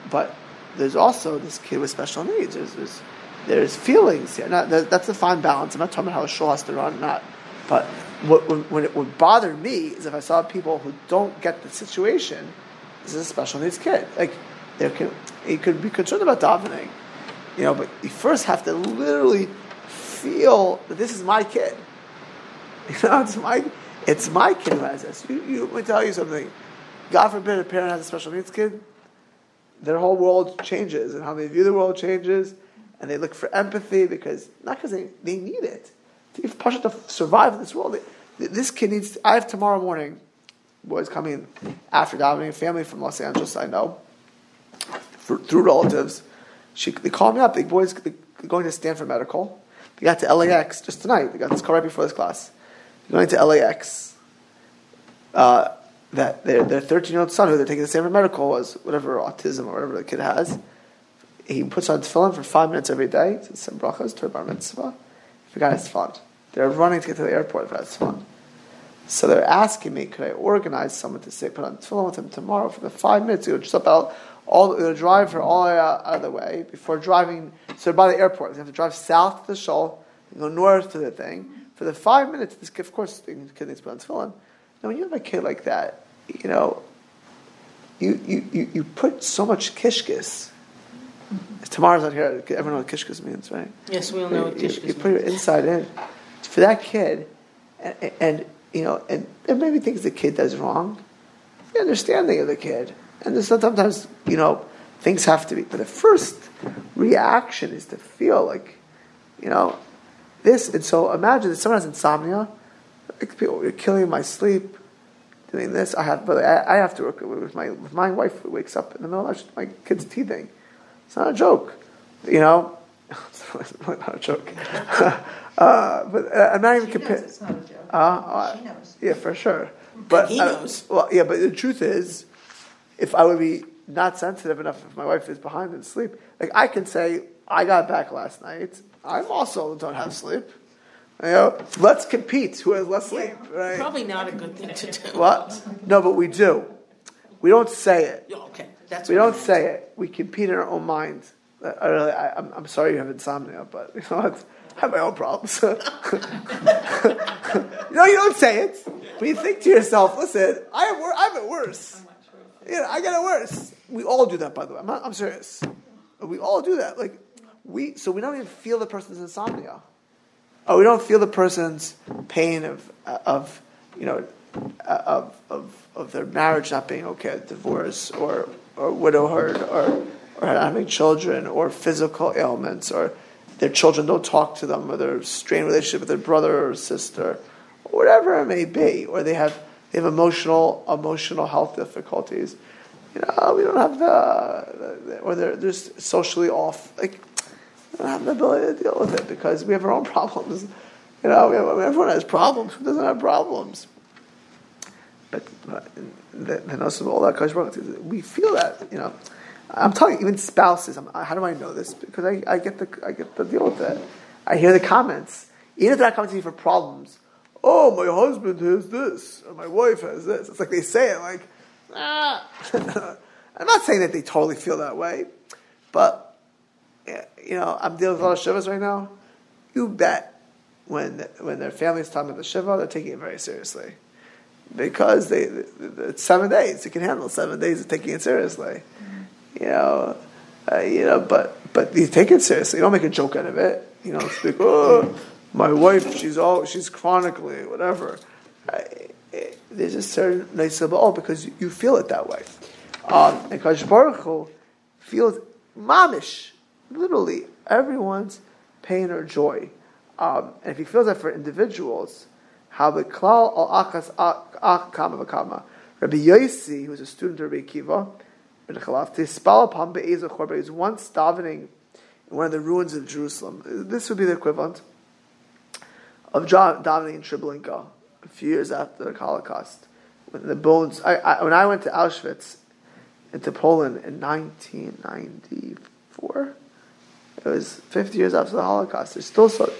But there's also this kid with special needs. There's, there's, there's feelings here. Now, that- that's a fine balance. I'm not talking about how a shul has to run, not. But what, when it would bother me is if I saw people who don't get the situation. This is a special needs kid. Like, there can, he could be concerned about davening, you know, but you first have to literally feel that this is my kid. You know, it's my, it's my kid who has this. You, you, let me tell you something. God forbid a parent has a special needs kid, their whole world changes and how they view the world changes, and they look for empathy because not because they, they need it. Push it to survive in this world. This kid needs. I have tomorrow morning. Boys coming after davening, family from Los Angeles. I know for, through relatives. She, they call me up. The boys going to Stanford Medical. They got to LAX just tonight. They got this call right before this class. They're going to LAX. Uh, that their their 13 year old son, who they're taking to Stanford Medical, was whatever autism or whatever the kid has. He puts on tefillin for five minutes every day. Says some brachas to bar mitzvah. He forgot his tefillin. They're running to get to the airport for his tefillin. So they're asking me, could I organize someone to say, put on tefillin with him tomorrow for the five minutes? He'll just about all, they'll drive her all the way out, out of the way before driving. So by the airport. They have to drive south to the shul and go north to the thing. For the five minutes, this of course, the kid needs to put on tefillin. Now, when you have a kid like that, you know, you, you, you, you put so much kishkis. Tomorrow's not here. Everyone knows what kishkis means, right? Yes, we all know what you, kishkas you put your means. inside in for that kid, and, and you know, and, and maybe things the kid does wrong. The understanding of the kid, and there's sometimes you know things have to be. But the first reaction is to feel like, you know, this. And so imagine that someone has insomnia. Like people, oh, you're killing my sleep. Doing this, I have, but I, I have to work with my with my wife. Who wakes up in the middle of the night, my kid's teething. It's not a joke, you know. it's not a joke. uh, but uh, I'm not even She comparing. it's not a joke. Uh, uh, She knows. Yeah, for sure. But he uh, knows. well, yeah, but the truth is, if I would be not sensitive enough, if my wife is behind in sleep, like I can say, I got back last night. I'm also don't have sleep. You know, let's compete. Who has less sleep, right? Probably not a good thing to do. What? No, but we do. We don't say it. Okay, that's We don't say it. We compete in our own minds. I, I really, I, I'm, I'm sorry you have insomnia, but you know what? I have my own problems. you know, you don't say it, but you think to yourself, "Listen, I have, wor- I have it worse. You know, I get it worse." We all do that, by the way. I'm, not, I'm serious. We all do that. Like we, so we don't even feel the person's insomnia. Oh, we don't feel the person's pain of, of you know, of, of, of their marriage not being okay, divorce, or or widowhood, or or having children, or physical ailments, or their children don't talk to them, or their strained relationship with their brother or sister, or whatever it may be, or they have they have emotional emotional health difficulties. You know, we don't have the, the or they're they're socially off. Like we don't have the ability to deal with it because we have our own problems. You know, have, everyone has problems. Who doesn't have problems? The, the all that we feel that you know. I'm telling you, even spouses. I'm, how do I know this? Because I, I get the I get the deal with it. I hear the comments. Even if they're not coming to me for problems. Oh, my husband has this, or my wife has this. It's like they say it like, ah. I'm not saying that they totally feel that way, but you know, I'm dealing with a lot of shivas right now. You bet when when their family's talking about the shiva, they're taking it very seriously because they it's seven days. You can handle seven days of taking it seriously. Mm-hmm. You know, uh, you know, but but you take it seriously. You don't make a joke out of it. You know, it's like, oh, my wife, she's all she's chronically whatever. Uh, there's a certain nice of oh because you feel it that way. Um, and Kadosh Baruch Hu feels mamish, literally everyone's pain or joy. Um, and if he feels that for individuals, how the klal al akas akama v'kama. Rabbi Yossi, who was a student of Rabbi Akiva, in Chalaf, Tispal upon Be'ezah Chorba, he was once davening in one of the ruins of Jerusalem. This would be the equivalent of davening in Treblinka a few years after the Holocaust. When the bones, I, I, when I went to Auschwitz, into Poland in 1994, it was 50 years after the Holocaust. There's still so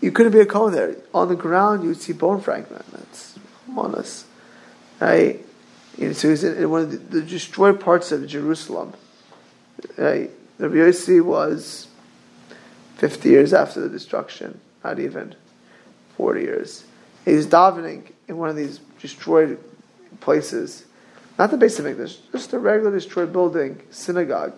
you couldn't be a cone there. On the ground, you would see bone fragment. That's on us, right? You know, so was in, one of the, the, destroyed parts of Jerusalem. Right? Rabbi Yossi was 50 years after the destruction, not even 40 years. He's davening in one of these destroyed places, not the Beis Hamikdash, just a regular destroyed building, synagogue.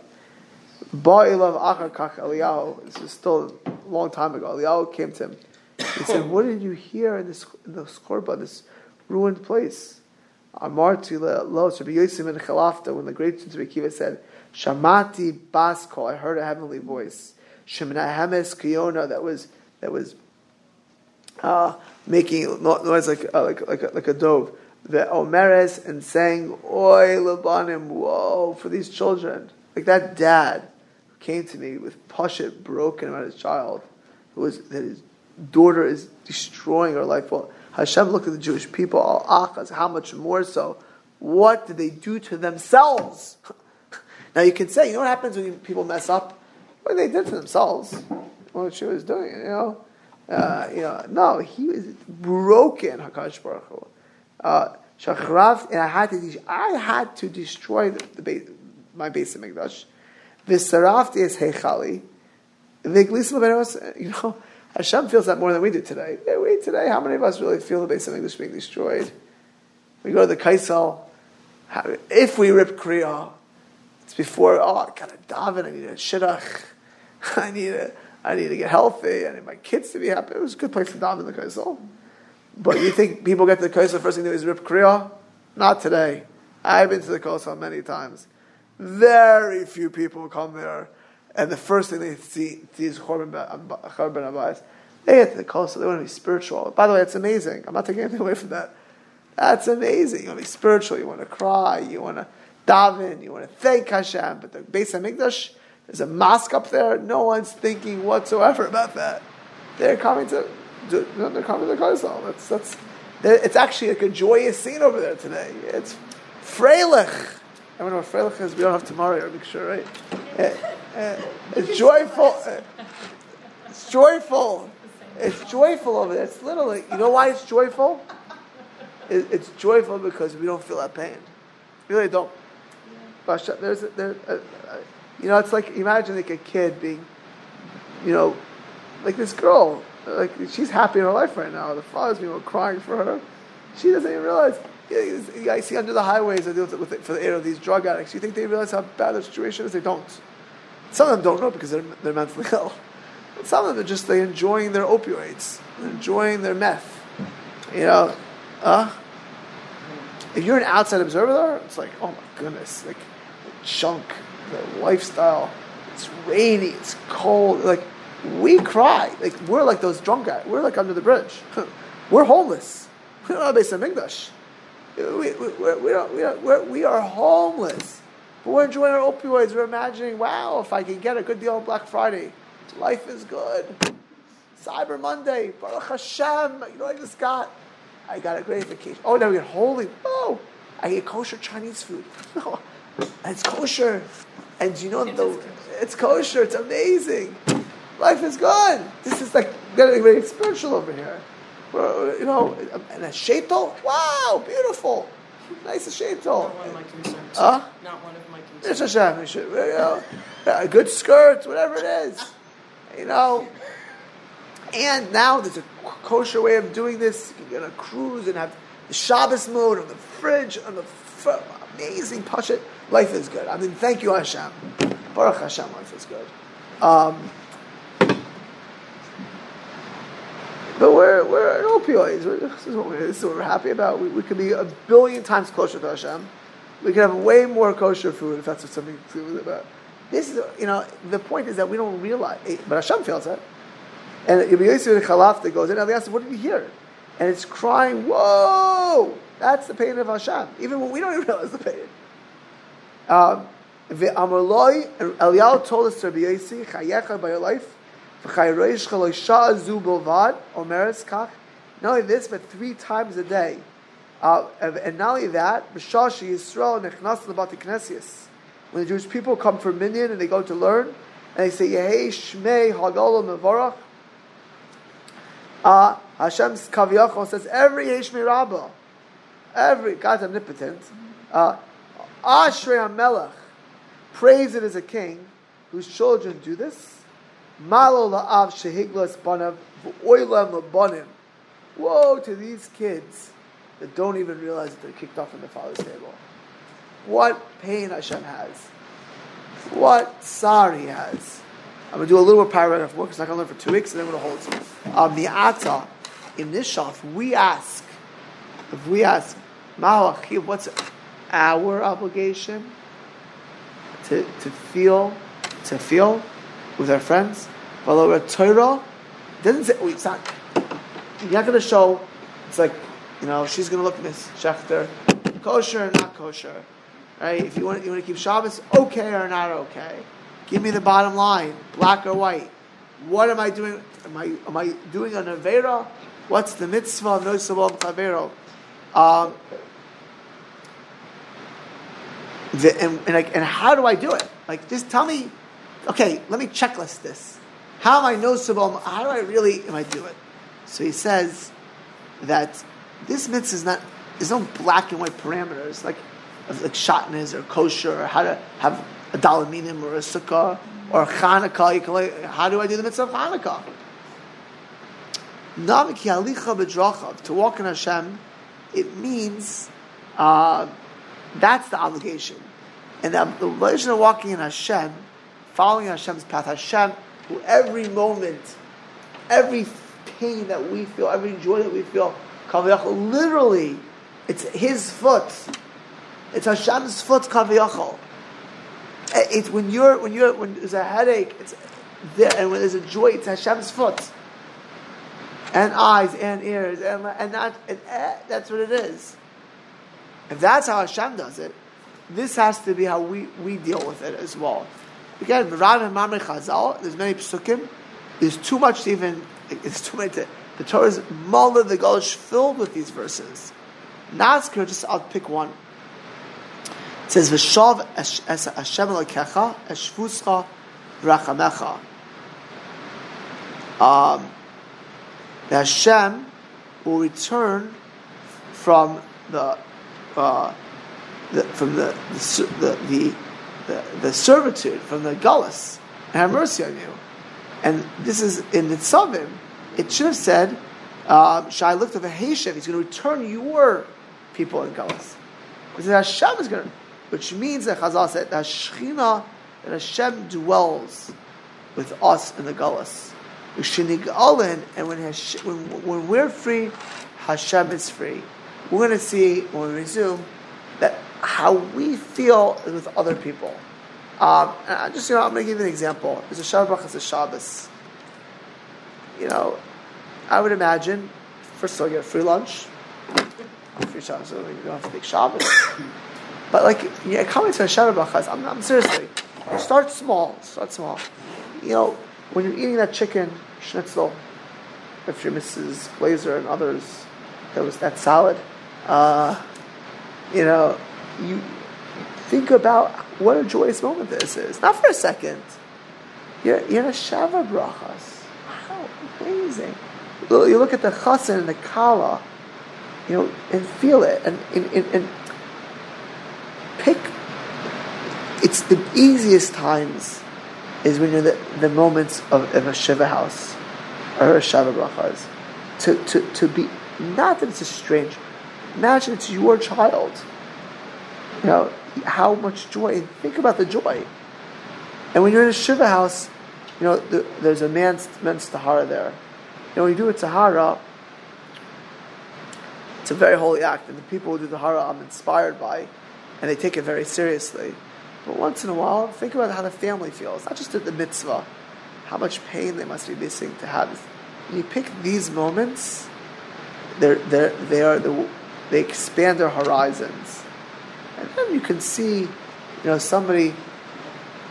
Ba'ilav Achar Kach Eliyahu, this is still long time ago, Eliyahu came to him. He said, What did you hear in this, in this korban, this ruined place? Amarti lo, Rabbi Yosef and Chalafta, when the great Rabbi Akiva said, Shamati Baskol, I heard a heavenly voice. Shemina Hemes Kiona, that was, that was uh, making noise like, uh, like, like, a, like a dove. The Omeres and saying, Oi Labanim, whoa, for these children. Like that dad came to me with Pashat broken about his child, who was that his daughter is destroying her life. Well, Hashem looked at the Jewish people, al achaz, how much more so? What did they do to themselves? now you can say, you know what happens when people mess up? What they did to themselves? What she was doing, you know? Uh, you know, no, he was broken. Hakadosh Baruch Hu. Uh, and I had to, I had to destroy the, the my Beis Hamikdash. V'sarafti es heichali. You know, Hashem feels that more than we do today. We today, how many of us really feel the Beis Hamikdash being destroyed? We go to the Kaisel. If we rip Kriya, it's before, oh, I got to daven, I need a shidduch, I need a, I need to get healthy, I need my kids to be happy. It was a good place to daven the Kaisel. But you think people get to the Kaisel, first thing they do is rip Kriya? Not today. I've been to the Kaisel many times. Very few people come there, and the first thing they see, see is Chorban um, Abayis. They get to the Kol, so they want to be spiritual. By the way, it's amazing. I'm not taking anything away from that. That's amazing. You want to be spiritual. You want to cry. You want to daven. You want to thank Hashem. But the Beis Hamikdash, there's a mosque up there. No one's thinking whatsoever about that. They're coming to, they're coming to the Kaisel. That's that's. It's actually like a joyous scene over there today. It's freilich. I don't know what Freilich. We don't have tomorrow. I'm sure, right? Uh, uh, it's joyful. Uh, it's joyful. It's joyful over there. It's literally. You know why it's joyful? It, it's joyful because we don't feel that pain. We really don't. There's, a, there, a, a, you know, it's like imagine like a kid being, you know, like this girl. Like she's happy in her life right now. The father's being crying for her. She doesn't even realize I see under the highways I deal with, with for the air of these drug addicts. You think they realize how bad their situation is? They don't. Some of them don't know because they're, they're mentally ill. But some of them are just they enjoying their opioids, they're enjoying their meth. You know, uh, if you're an outside observer, it's like, oh my goodness, like the junk, the lifestyle. It's rainy, it's cold. Like we cry. Like we're like those drunk guys. We're like under the bridge. we're homeless. We don't have a Beis Hamikdash. We, we, we're, don't, we, don't, we're, we are homeless. But we're enjoying our opioids. We're imagining, wow, if I can get a good deal on Black Friday, life is good. Cyber Monday, Baruch Hashem. You know what I just got? I got a great vacation. Oh, now we get holy. Oh, I get kosher Chinese food. No, it's kosher. And you know, the, it's kosher. It's amazing. Life is good. This is like getting very spiritual over here. You know, and a sheitel. Wow, beautiful. Nice sheitel. Not one of my concerns. Huh? Not one of my It's concerns. Hashem. You know, a good skirt, whatever it is. You know. And now there's a kosher way of doing this. You can get a cruise and have the Shabbos mode on the fridge, on the fr- amazing pashit. Life is good. I mean, thank you, Hashem. Baruch Hashem, life is good. Um, but we're, we're in opioids. We're, this, is what we're, this is what we're happy about. We, we could be a billion times closer to Hashem. We could have way more kosher food if that's what something to do it. But this is, you know, the point is that we don't realize. But Hashem feels it. And Rabbi Yosef Chalafta goes in, and they ask, what did you hear? And it's crying, whoa! That's the pain of Hashem. Even when we don't even realize the pain. Um, Ve'amarloi, and Eliyahu told us to Rabbi Yosef, chayecha by your life, Not only this, but three times a day. Uh, and not only that, b'shashi Yisrael nechnas lebati knesias. When the Jewish people come for minyan and they go to learn, and they say, Yehei Shmei Hagala Mevarach, uh, Hashem's Kaviyachol says every Yeshmi Rabbah, every God's omnipotent, uh, Ashrei HaMelech, praise it as a king whose children do this. Malo la'av shehiglas banav v'oilem lebanim. Woe to these kids that don't even realize that they're kicked off from the father's table. What pain Hashem has. What sorry he has. I'm going to do a little more paragraph more because going to learn for two weeks and then I'm going to hold some. Um, Mi'ata, in this shaf, we ask, if we ask, Ma'achiv, what's our obligation to, to feel, to feel with our friends? Well, Torah doesn't say, oh, it's you're not going to show, it's like, you know, she's going to look at this, Schechter, kosher or not kosher. Right? If you want, you want to keep Shabbos, okay or not okay. Give me the bottom line, black or white. What am I doing? Am I am I doing an avera? What's the mitzvah of no chavero? Um, the, and, and, like, and how do I do it? Like, just tell me. Okay, let me checklist this. How am I no? How do I really am I do it? So he says that this mitzvah is not. There's no black and white parameters like like shatnez or kosher or how to have a daled minim or a sukkah or can like, how do I do the mitzvah of bedrachav to walk in Hashem, it means uh, that's the obligation, and the, relation of walking in Hashem, following Hashem's path. Hashem, who every moment, every pain that we feel, every joy that we feel, kaviyachol, literally, it's His foot. It's Hashem's foot kaviyachol. It's when you're when you're when there's a headache, it's there, and when there's a joy, it's Hashem's foot, and eyes and ears, and and that and, eh, that's what it is. If that's how Hashem does it, this has to be how we, we deal with it as well. Again, Rav and Mamre Chazal, there's many psukim. There's too much to even. It's too many. To, the Torah is Mullah the Golish filled with these verses. Nazkir, just I'll pick one. It says, "V'shav Hashem lekecha eshvuscha rachamecha." Um, the Hashem will return from the, uh, the from the the, the the, the the servitude from the gullus and have mercy on you. And this is in the Tzavim. It should have said, uh, "Shai looked at the Hashem. He's going to return your people in gullus." Because Hashem is going to which means that Chazal said that Shechina, that Hashem dwells with us in the Gullus. And when, Hashem, when, when we're free, Hashem is free. We're going to see when we resume that how we feel with other people. Um, just you know, I'm going to give you an example. There's a Sheva Brachas, a Shabbos. You know, I would imagine, first of all, you get a free lunch, free Shabbos, so you don't have to take Shabbos. but like, yeah, coming to a Shabbat I'm, I'm seriously, start small, start small. You know, when you're eating that chicken schnitzel, if you're Mrs. Glazer and others, there was that salad. Uh, you know, you think about what a joyous moment this is. Not for a second. You're, you're a Sheva Brachas. How amazing. You look at the Chassan and the Kala, you know, and feel it. And, and, and, and pick, it's the easiest times is when you're the, the moments of, of a Shiva house or a Sheva Brachas. To, to, to be, not that it's a strange, imagine it's your child. You know, how much joy, and think about the joy. And when you're in a Shiva house, you know, the, there's a man's, men's Tahara there. You know, when you do a Tahara, it's a very holy act, and the people who do Tahara I'm inspired by, and they take it very seriously. But once in a while, think about how the family feels, not just at the mitzvah, how much pain they must be missing to have. When you pick these moments, they're, they're, they are the, they expand their horizons. And you can see, you know, somebody,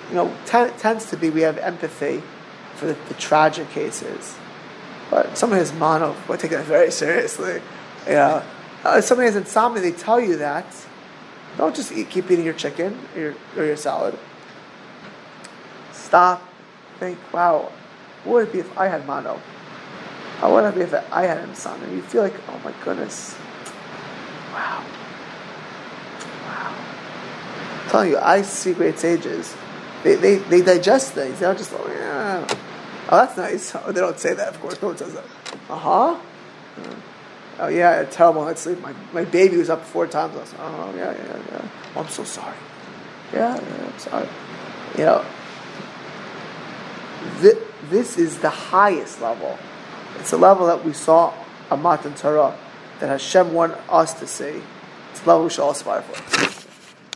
you know, t- tends to be we have empathy for the, the tragic cases. But somebody has mono, we take that very seriously. You know, uh, if somebody has insomnia, they tell you that. Don't just eat, keep eating your chicken or your, or your salad. Stop. Think, wow, what would it be if I had mono? How would it be if I had insomnia? You feel like, oh my goodness. Wow. Wow. I'm telling you, I see great sages. They, they, they digest things. They don't just, oh, yeah. Oh, that's nice. Oh, they don't say that, of course. No one says that. Uh huh. Oh, yeah, I terrible night's sleep. My, my baby was up four times last night. Oh, yeah, yeah, yeah. Oh, I'm so sorry. Yeah, yeah, I'm sorry. You know, th- this is the highest level. It's a level that we saw on Matan Torah that Hashem wanted us to see. It's a